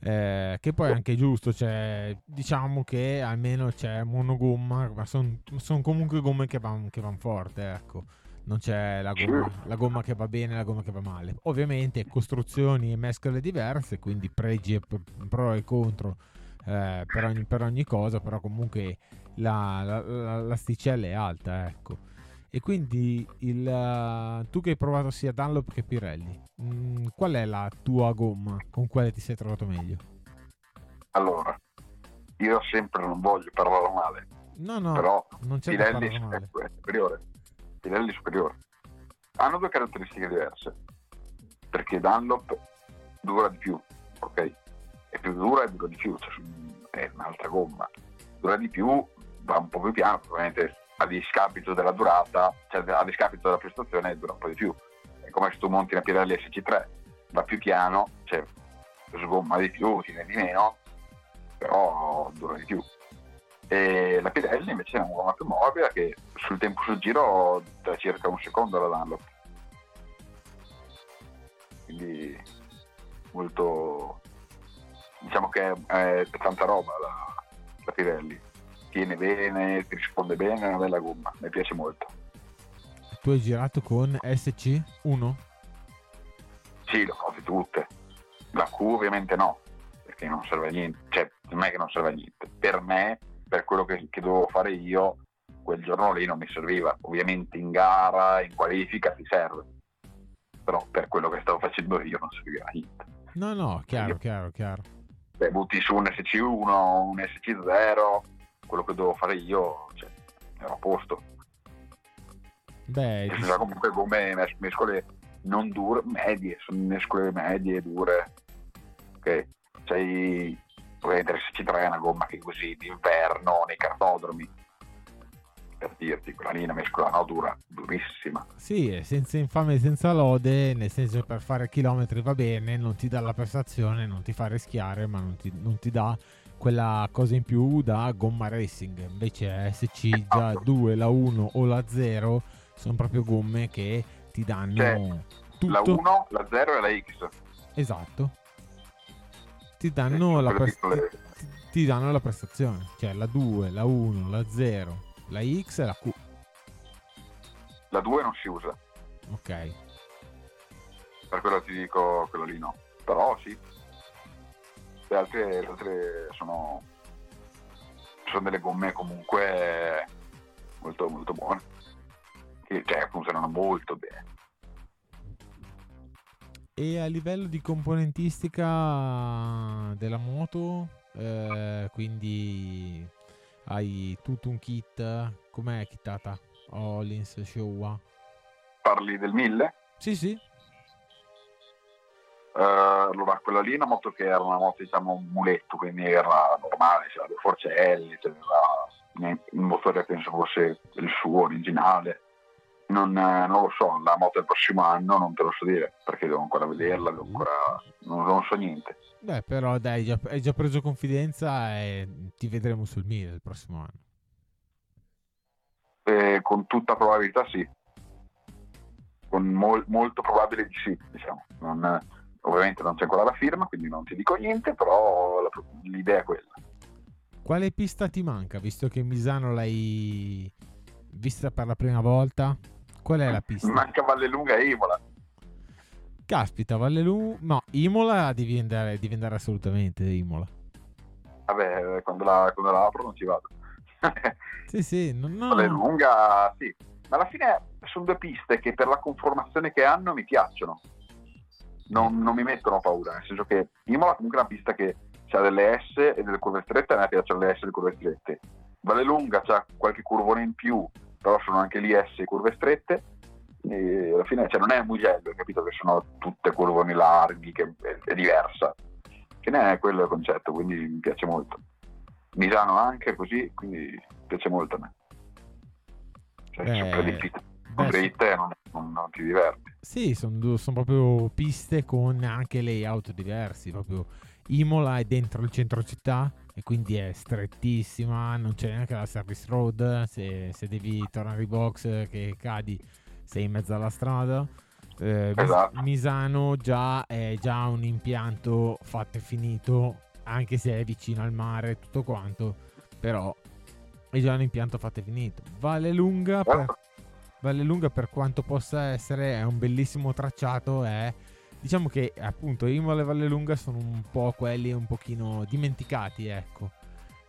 Eh, che poi è anche giusto, cioè, diciamo che almeno c'è monogomma, ma sono son comunque gomme che vanno van forte, ecco non c'è la gomma, la gomma, che va bene e la gomma che va male. Ovviamente costruzioni e mescole diverse, quindi pregi e pro e contro eh, per, ogni, per, ogni, cosa, però comunque la, la, l'asticella è alta, ecco. E quindi il, uh, tu che hai provato sia Dunlop che Pirelli, mh, mm, qual è la tua gomma con quale ti sei trovato meglio? Allora, io sempre non voglio parlare male. No, no, però non c'è Pirelli è superiore Pirelli superiore. Hanno due caratteristiche diverse, perché Dunlop dura di più, ok? È più dura e dura di più, cioè è un'altra gomma. Dura di più, va un po' più piano, probabilmente a discapito della durata, cioè a discapito della prestazione dura un po' di più. È come se tu monti una Pirelli SC3, va più piano, cioè sgomma di più, tiene di meno, però dura di più. E la Pirelli invece è una gomma più morbida che sul tempo sul giro da circa un secondo la Dunlop. Quindi molto diciamo che è, è tanta roba la, la Pirelli tiene bene, ti risponde bene, è una bella gomma, mi piace molto. Tu hai girato con SC1? Sì, le ho fatte tutte. La Q ovviamente no, perché non serve a niente, cioè non è che non serve a niente. Per me, per quello che, che dovevo fare io, quel giorno lì non mi serviva. Ovviamente in gara, in qualifica ti serve, però per quello che stavo facendo io non serviva a niente. No, no, chiaro, io, chiaro, chiaro. Beh, butti su un SC1, un SC0, quello che devo fare io cioè, ero a posto. Beh, sono comunque gomme mescole non dure, medie, sono mescole medie, dure. Ok, c'hai ovviamente l'SC3 è una gomma che così d'inverno nei cartodromi per dirti, quella lì è una mescola no, dura, durissima. Sì, è senza infame senza lode, nel senso che per fare chilometri va bene, non ti dà la prestazione, non ti fa rischiare, ma non ti, non ti dà quella cosa in più da gomma racing. Invece SC già 2, la 1 o la 0 sono proprio gomme che ti danno cioè, tutto. La 1, la 0 e la X. Esatto. Ti danno, la prest- ti, ti danno la prestazione. Cioè la 2, la 1, la 0, la X e la Q. La 2 non si usa. Ok. Per quello ti dico quello lì no. Però sì, le altre, le altre sono, sono, delle gomme comunque molto, molto buone, che cioè, funzionano molto bene. E a livello di componentistica della moto, eh, quindi hai tutto un kit, com'è kittata? Hollins, Showa? Parli del 1000? Sì, sì. Uh, allora, quella lì è una moto che era una moto, diciamo, un muletto, quindi era normale, c'era due forcelli, c'era il motore penso fosse il suo originale. Non, eh, non, lo so, la moto del prossimo anno non te lo so dire, perché devo ancora vederla, devo ancora, non, non, so niente. Beh, però dai, hai già, hai già preso confidenza e ti vedremo sul 1000 il prossimo anno. Eh, con tutta probabilità sì. Con mol, molto probabile di sì, diciamo. Non, Ovviamente non c'è ancora la firma, quindi non ti dico niente, però la, l'idea è quella. Quale pista ti manca, visto che Misano l'hai vista per la prima volta? Qual è la pista? Manca Vallelunga e Imola. Caspita, Vallelunga... No, Imola devi andare, devi andare assolutamente, Imola. Vabbè, quando la, quando la apro non ci vado. sì, sì, no, no. Vallelunga, sì. Ma alla fine sono due piste che per la conformazione che hanno mi piacciono non, non mi mettono paura, nel senso che Imola comunque è una pista che ha delle S e delle curve strette, a me piacciono le S e le curve strette. Valle Lunga ha qualche curvone in più, però sono anche lì S e curve strette. E alla fine cioè, non è Mugello, capito? Che sono tutte curvoni larghi, che è, è diversa. Che ne è quello il concetto, quindi mi piace molto. Misano anche così, quindi piace molto a me. Cioè, Beh, sempre difficile. Con te non, non, non ti diverti. Sì, sono son proprio piste con anche layout diversi. Proprio Imola è dentro il centro città e quindi è strettissima. Non c'è neanche la service road. Se, se devi tornare in box che cadi, sei in mezzo alla strada. Eh, esatto. Misano già è già un impianto fatto e finito, anche se è vicino al mare, tutto quanto. Però è già un impianto fatto e finito. Vale lunga per certo. Vallelunga per quanto possa essere è un bellissimo tracciato è diciamo che appunto Imola e Vallelunga sono un po' quelli un pochino dimenticati ecco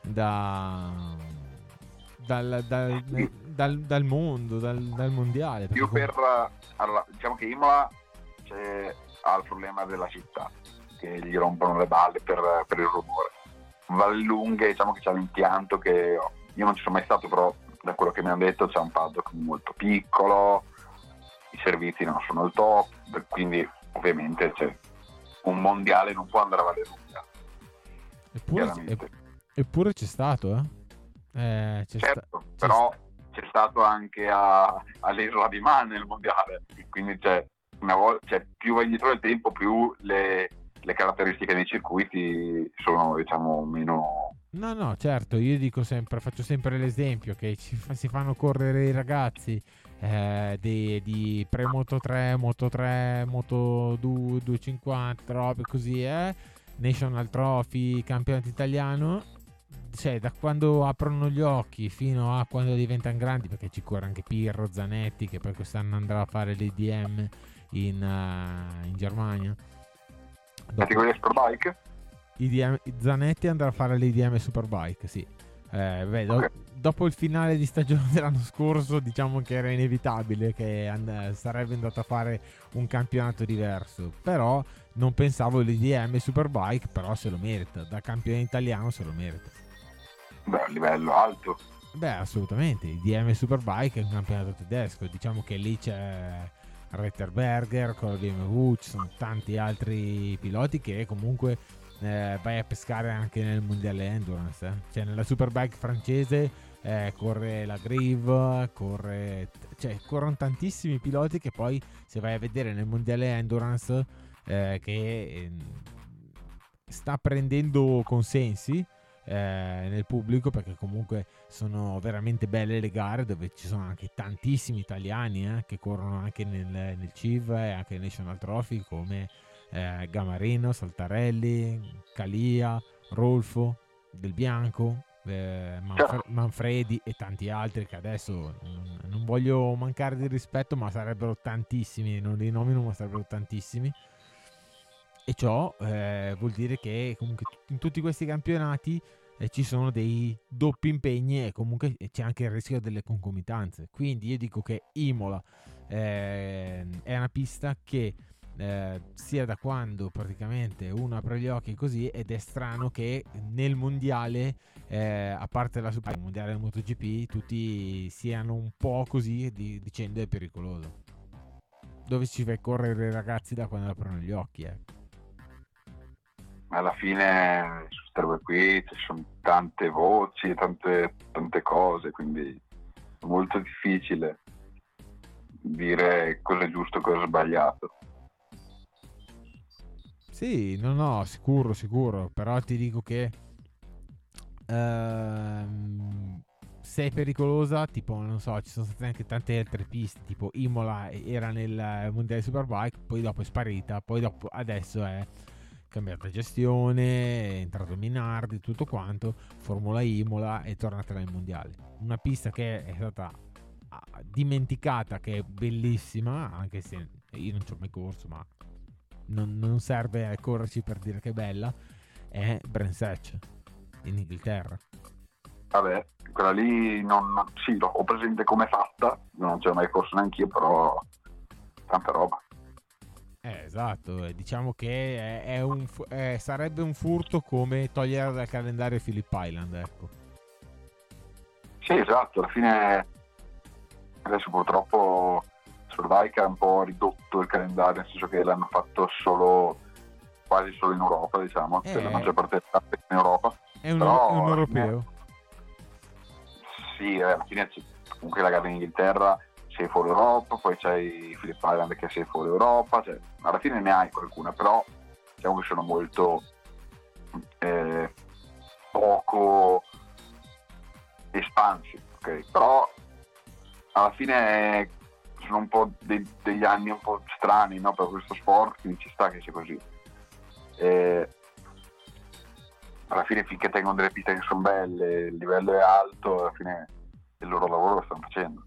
da, dal, dal, dal, dal, mondo dal, mondiale più per allora, diciamo che Imola ha il problema della città che gli rompono le balle per, per il rumore. Vallelunga diciamo che c'è l'impianto che io non ci sono mai stato però da quello che mi hanno detto c'è un paddock molto piccolo, i servizi non sono il top, quindi ovviamente c'è un mondiale non può andare a Valle Lunga. Eppure, eppure c'è stato, eh? eh c'è certo, sta- però c'è, c'è stato anche a, all'isola di Man nel mondiale, quindi c'è, volta, c'è più vai dietro del tempo, più le, le caratteristiche dei circuiti sono diciamo meno No, no, certo, io dico sempre, faccio sempre l'esempio che fa, si fanno correre i ragazzi eh, di, di pre-moto 3, moto 3, moto 2, 250, robe così, eh? National Trophy, campionato italiano. Cioè, da quando aprono gli occhi fino a quando diventano grandi, perché ci corre anche Pirro, Zanetti, che poi quest'anno andrà a fare l'EDM in, uh, in Germania. Categoria Superbike? IDM, Zanetti andrà a fare l'IDM Superbike, sì. Eh, beh, do, dopo il finale di stagione dell'anno scorso, diciamo che era inevitabile che and- sarebbe andato a fare un campionato diverso. Però non pensavo l'IDM Superbike, però se lo merita. Da campione italiano se lo merita. Beh, a livello alto. Beh, assolutamente. IDM Superbike è un campionato tedesco. Diciamo che lì c'è Retterberger, Colvin Woods, sono tanti altri piloti che comunque eh, vai a pescare anche nel mondiale endurance. Eh. Cioè, nella superbike francese eh, corre la Grive, corre, cioè, corrono tantissimi piloti che poi, se vai a vedere nel mondiale endurance, eh, che ehm, sta prendendo consensi. Eh, nel pubblico perché comunque sono veramente belle le gare dove ci sono anche tantissimi italiani eh, che corrono anche nel, nel CIV e anche nel National Trophy come eh, Gamarino, Saltarelli, Calia, Rolfo, Del Bianco, eh, Manfre- Manfredi e tanti altri che adesso non, non, voglio mancare di rispetto, ma sarebbero tantissimi, non li nomino, ma sarebbero tantissimi. E ciò eh, vuol dire che comunque in tutti questi campionati eh, ci sono dei doppi impegni e comunque c'è anche il rischio delle concomitanze. Quindi io dico che Imola eh, è una pista che eh, sia da quando praticamente uno apre gli occhi così ed è strano che nel mondiale eh, a parte la Super mondiale del MotoGP tutti siano un po' così di, dicendo è pericoloso dove ci fai correre i ragazzi da quando aprono gli occhi eh. alla fine su robe qui ci sono tante voci tante, tante cose quindi è molto difficile dire cosa è giusto e cosa è sbagliato sì, no, no, sicuro, sicuro. Però ti dico che ehm, se è pericolosa, tipo, non so, ci sono state anche tante altre piste, tipo Imola era nel Mondiale Superbike, poi dopo è sparita, poi dopo adesso è cambiata gestione, è entrato Minardi, tutto quanto, Formula Imola è tornata nel Mondiale. Una pista che è stata ah, dimenticata, che è bellissima, anche se io non ci ho mai corso, ma non, non serve correrci per dire che è bella, è Bransetch in Inghilterra. Vabbè, quella lì non, sì, ho presente come è fatta, non c'è mai corso neanche io, però tanta roba. Eh, esatto, diciamo che è, è un, è, sarebbe un furto come togliere dal calendario Philip Island, ecco. Sì, esatto, alla fine adesso purtroppo Superbike ha un po' ridotto il calendario, nel senso che l'hanno fatto solo quasi solo in Europa, diciamo, eh, per la maggior parte in Europa. È un, Però, un europeo? Sì, alla fine c'è comunque la gara in Inghilterra sei fuori Europa, poi c'hai Philip Island che sei fuori Europa, cioè, alla fine ne hai qualcuna, però diciamo che sono molto eh, poco espansi, ok? Però alla fine sono un po' dei, degli anni un po' strani no, per questo sport, quindi ci sta che sia così. E alla fine finché tengono delle piste che sono belle, il livello è alto, alla fine il loro lavoro lo stanno facendo.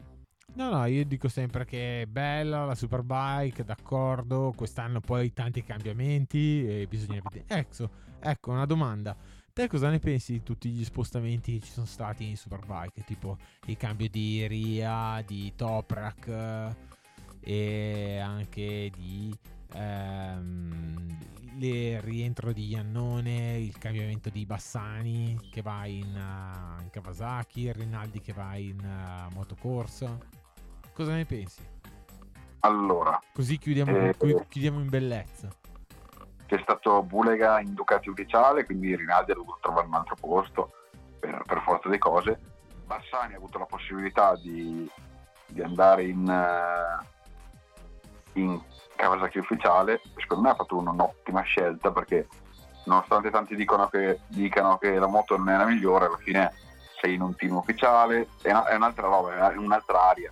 No, no, io dico sempre che è bella la Superbike, d'accordo, quest'anno poi tanti cambiamenti e bisogna vedere. Ecco, ecco una domanda. Te cosa ne pensi di tutti gli spostamenti che ci sono stati in Superbike? Tipo il cambio di Ria, di Toprak eh, e anche di ehm, il rientro di Iannone, il cambiamento di Bassani che va in, uh, in Kawasaki, Rinaldi che va in uh, motocorsa. Cosa ne pensi? Allora, così chiudiamo, eh, chiudiamo in bellezza c'è stato Bulega in Ducati ufficiale, quindi Rinaldi ha dovuto trovare un altro posto per, per forza di cose. Bassani ha avuto la possibilità di, di andare in, uh, in Kawasaki ufficiale, secondo me ha fatto un'ottima scelta perché nonostante tanti che, dicano che la moto non è la migliore, alla fine sei in un team ufficiale, è, una, è un'altra roba, è un'altra aria.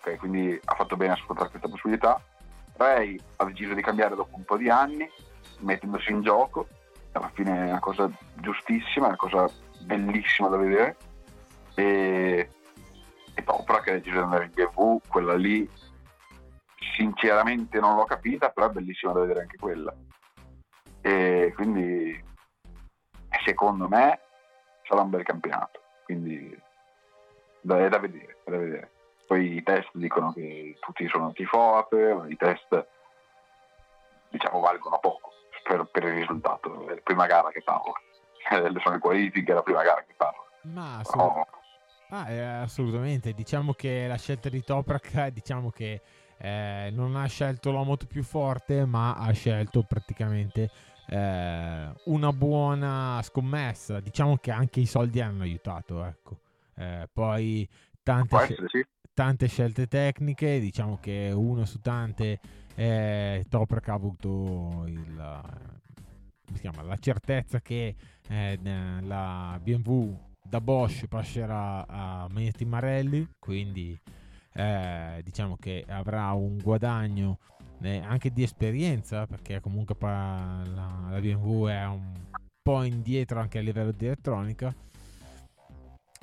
Okay, quindi ha fatto bene a sfruttare questa possibilità. Ray ha deciso di cambiare dopo un po' di anni, mettendosi in gioco, alla fine è una cosa giustissima, è una cosa bellissima da vedere. E, e Topra che ha deciso di andare in BMW, quella lì sinceramente non l'ho capita, però è bellissima da vedere anche quella. E quindi secondo me sarà un bel campionato, quindi è da vedere, è da vedere. Poi i test dicono che tutti sono tifate, i test diciamo valgono poco per, per il risultato, è la prima gara che parlo, eh, sono le qualifiche, è la prima gara che parlo. Ma assolut- ah, eh, assolutamente, diciamo che la scelta di Toprak, diciamo che eh, non ha scelto la moto più forte, ma ha scelto praticamente eh, una buona scommessa. Diciamo che anche i soldi hanno aiutato. Ecco. Eh, poi tante, essere, sì. tante, scelte tecniche, diciamo che uno su tante eh, Toprak ha avuto il, chiama, la certezza che eh, la BMW da Bosch passerà a Magneti Marelli, quindi eh, diciamo che avrà un guadagno eh, anche di esperienza perché comunque la, la BMW è un po' indietro anche a livello di elettronica.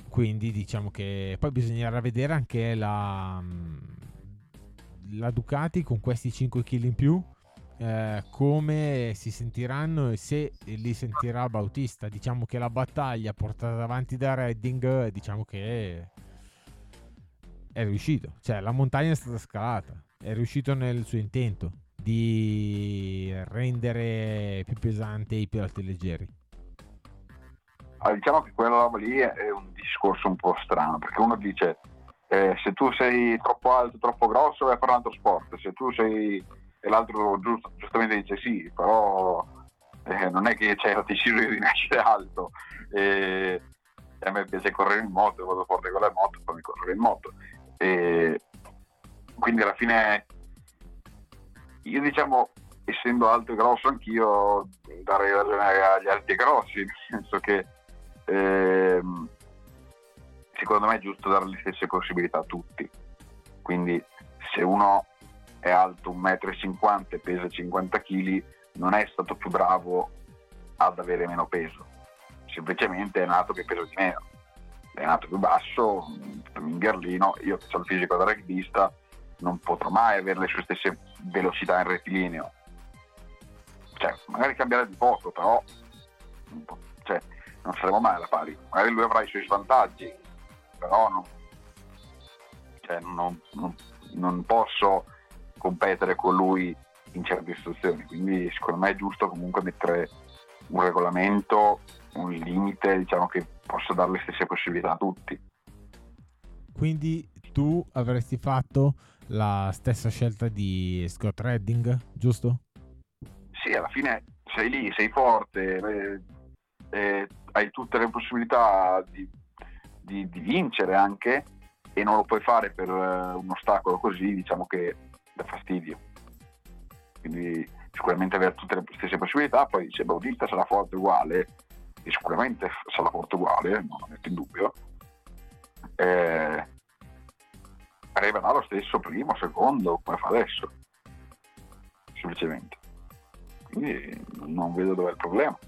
Quindi diciamo che poi bisognerà vedere anche la, la Ducati con questi 5 kg in più eh, come si sentiranno e se li sentirà Bautista diciamo che la battaglia portata avanti da Redding diciamo che è riuscito, cioè la montagna è stata scalata, è riuscito nel suo intento di rendere più pesante i piloti leggeri. Allora, diciamo che quella roba lì è un discorso un po' strano, perché uno dice eh, se tu sei troppo alto, troppo grosso vai a fare un altro sport, se tu sei e l'altro giust- giustamente dice sì, però eh, non è che c'è la decisione di nascere alto. E, a me piace correre in moto, vado forte con la moto, poi mi correre in moto. E quindi alla fine io diciamo essendo alto e grosso anch'io darei ragione agli alti e grossi nel senso che ehm, secondo me è giusto dare le stesse possibilità a tutti. Quindi se uno è alto 1,50 m e pesa 50 kg non è stato più bravo ad avere meno peso. Semplicemente è nato che pesa di meno è nato più basso, un mingherlino, io che sono il fisico da rugbista non potrò mai avere le sue stesse velocità in rettilineo. Cioè, magari cambiare di poco, però cioè, non saremo mai alla pari. Magari lui avrà i suoi svantaggi, però non, cioè, non, non, non posso competere con lui in certe istruzioni. Quindi secondo me è giusto comunque mettere un regolamento, un limite, diciamo che possa dare le stesse possibilità a tutti. Quindi tu avresti fatto la stessa scelta di Scott Redding, giusto? Sì, alla fine sei lì, sei forte, eh, eh, hai tutte le possibilità di, di, di, vincere anche e non lo puoi fare per uh, un ostacolo così, diciamo che dà fastidio. Quindi sicuramente avere tutte le stesse possibilità, poi se Bautista sarà forte uguale, e sicuramente sarà forte uguale, non lo metto in dubbio, eh, arriverà lo stesso primo, secondo, come fa adesso, semplicemente. Quindi non vedo dove è il problema.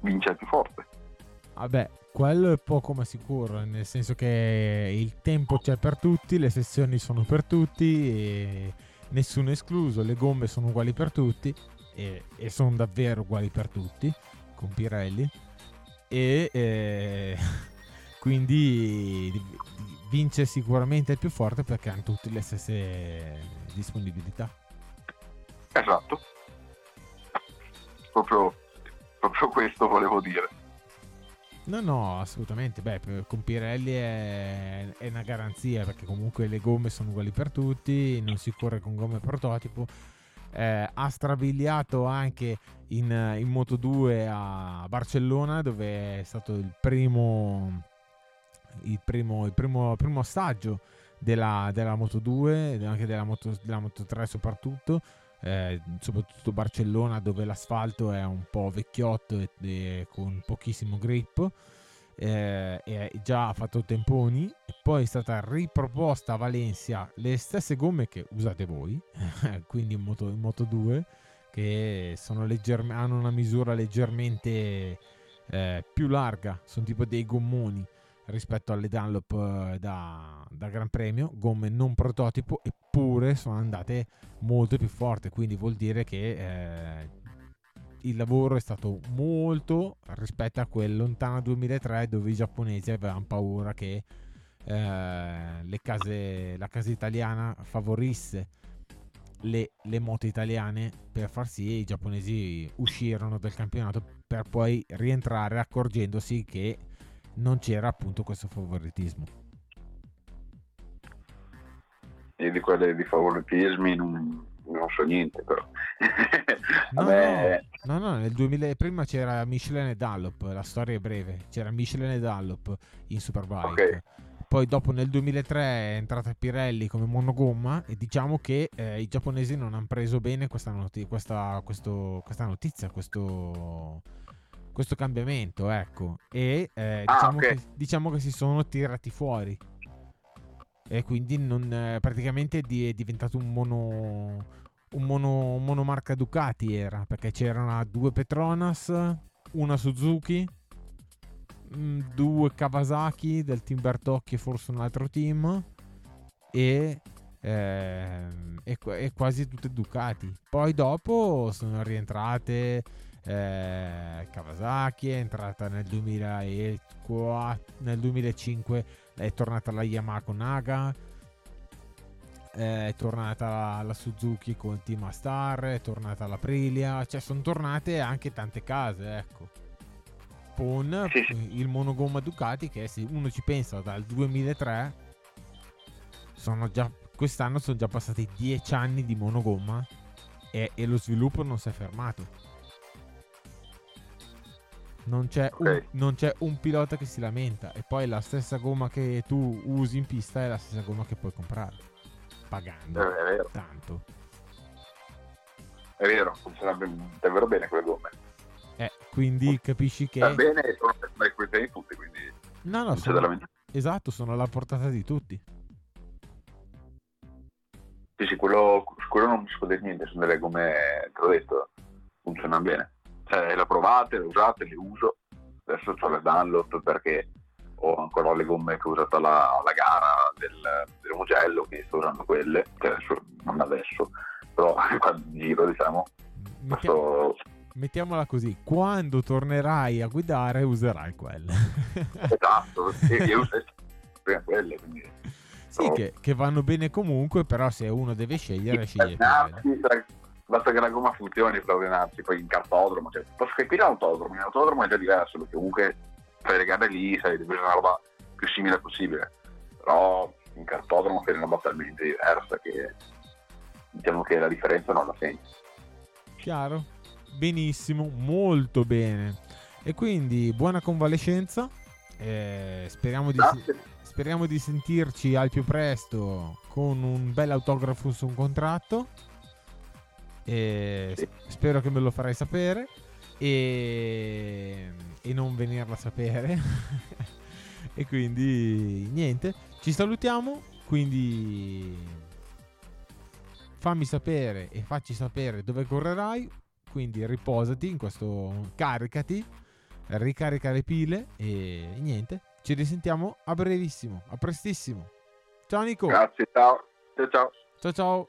Vince il più forte. Vabbè, quello è poco ma sicuro, nel senso che il tempo c'è per tutti, le sessioni sono per tutti, nessuno escluso, le gomme sono uguali per tutti e, e sono davvero uguali per tutti con Pirelli e eh, quindi vince sicuramente il più forte perché hanno tutte le stesse disponibilità. Esatto, proprio, proprio questo volevo dire. No, no, assolutamente. Beh, con Pirelli è, è, una garanzia perché comunque le gomme sono uguali per tutti, non si corre con gomme prototipo eh, ha strabiliato anche in, in Moto 2 a Barcellona dove è stato il primo il primo, il primo, primo assaggio della, della, Moto 2 anche della Moto, della Moto 3 soprattutto eh, soprattutto Barcellona dove l'asfalto è un po' vecchiotto e, e con pochissimo grip. Eh, e già ha fatto temponi. E poi è stata riproposta a Valencia le stesse gomme che usate voi quindi in Moto, in Moto 2 che legger- hanno una misura leggermente eh, più larga sono tipo dei gommoni rispetto alle Dunlop eh, da, da, Gran Premio, gomme non prototipo, eppure sono andate molto più forti, quindi vuol dire che eh, il lavoro è stato molto rispetto a quel lontano 2003 dove i giapponesi avevano paura che eh, case, la casa italiana favorisse le, le, moto italiane per far sì che i giapponesi uscirono dal campionato per poi rientrare accorgendosi che non c'era appunto questo favoritismo. E di quelli di favoritismi non, non so niente però. no, me... no, no, nel 2000 prima c'era Michelin e Dallop, la storia è breve, c'era Michelin e Dallop in Superbike. Okay. Poi dopo nel 2003 è entrata Pirelli come monogomma e diciamo che eh, i giapponesi non hanno preso bene questa, noti- questa, questo, questa notizia, questo questo cambiamento, ecco. E eh, ah, diciamo, okay. che, diciamo, che, si sono tirati fuori. E quindi non, eh, praticamente è diventato un mono, un mono, un monomarca Ducati era, perché c'erano due Petronas, una Suzuki, mm, due Kawasaki del team Bertocchi e forse un altro team e, eh, e, e quasi tutte Ducati. Poi dopo sono rientrate eh, Kawasaki è entrata nel, 2004, nel 2005 è tornata la Yamaha Naga è tornata la, la, Suzuki con Team Star è tornata l'Aprilia cioè sono tornate anche tante case ecco. Con il monogomma Ducati che se uno ci pensa dal 2003 sono già quest'anno sono già passati 10 anni di monogomma e, e lo sviluppo non si è fermato non c'è, okay. un, non c'è, un, pilota che si lamenta. E poi la stessa gomma che tu usi in pista è la stessa gomma che puoi comprare. Pagando eh, è tanto. È vero, funziona davvero bene quelle gomme. Eh, quindi capisci che. Va bene, sono le quelle di tutti, quindi. No, no, sono... esatto, sono alla portata di tutti. Sì, sì, quello, quello non può dire niente, sono delle gomme, te l'ho detto, funzionano bene eh, le ho provate, le ho usate, le uso. Adesso ho le Dunlop perché ho ancora le gomme che ho usato alla, alla gara del, del, Mugello, che sto usando quelle, che adesso, non adesso, però quando giro diciamo. Mettiamo, sto... Mettiamola così, quando tornerai a guidare userai quelle. esatto, io uso quelle, quindi... Sì, però... che, che, vanno bene comunque, però se uno deve scegliere, sceglie basta che la gomma funzioni per allenarsi poi in cartodromo cioè, posso che qui l'autodromo in autodromo è già diverso perché comunque fai le gare lì sai devi una roba più simile possibile. Però in cartodromo fai una roba talmente diversa che diciamo che la differenza non la senti chiaro? Benissimo molto bene. E quindi buona convalescenza eh, speriamo, di, speriamo di sentirci al più presto con un bel autografo su un contratto e spero che me lo farai sapere e, e non venirla a sapere. e quindi niente, ci salutiamo. Quindi fammi sapere e facci sapere dove correrai. Quindi riposati in questo caricati, ricarica le pile e niente. Ci risentiamo a brevissimo, a prestissimo. Ciao Nico. Grazie, ciao. Ciao ciao. Ciao ciao.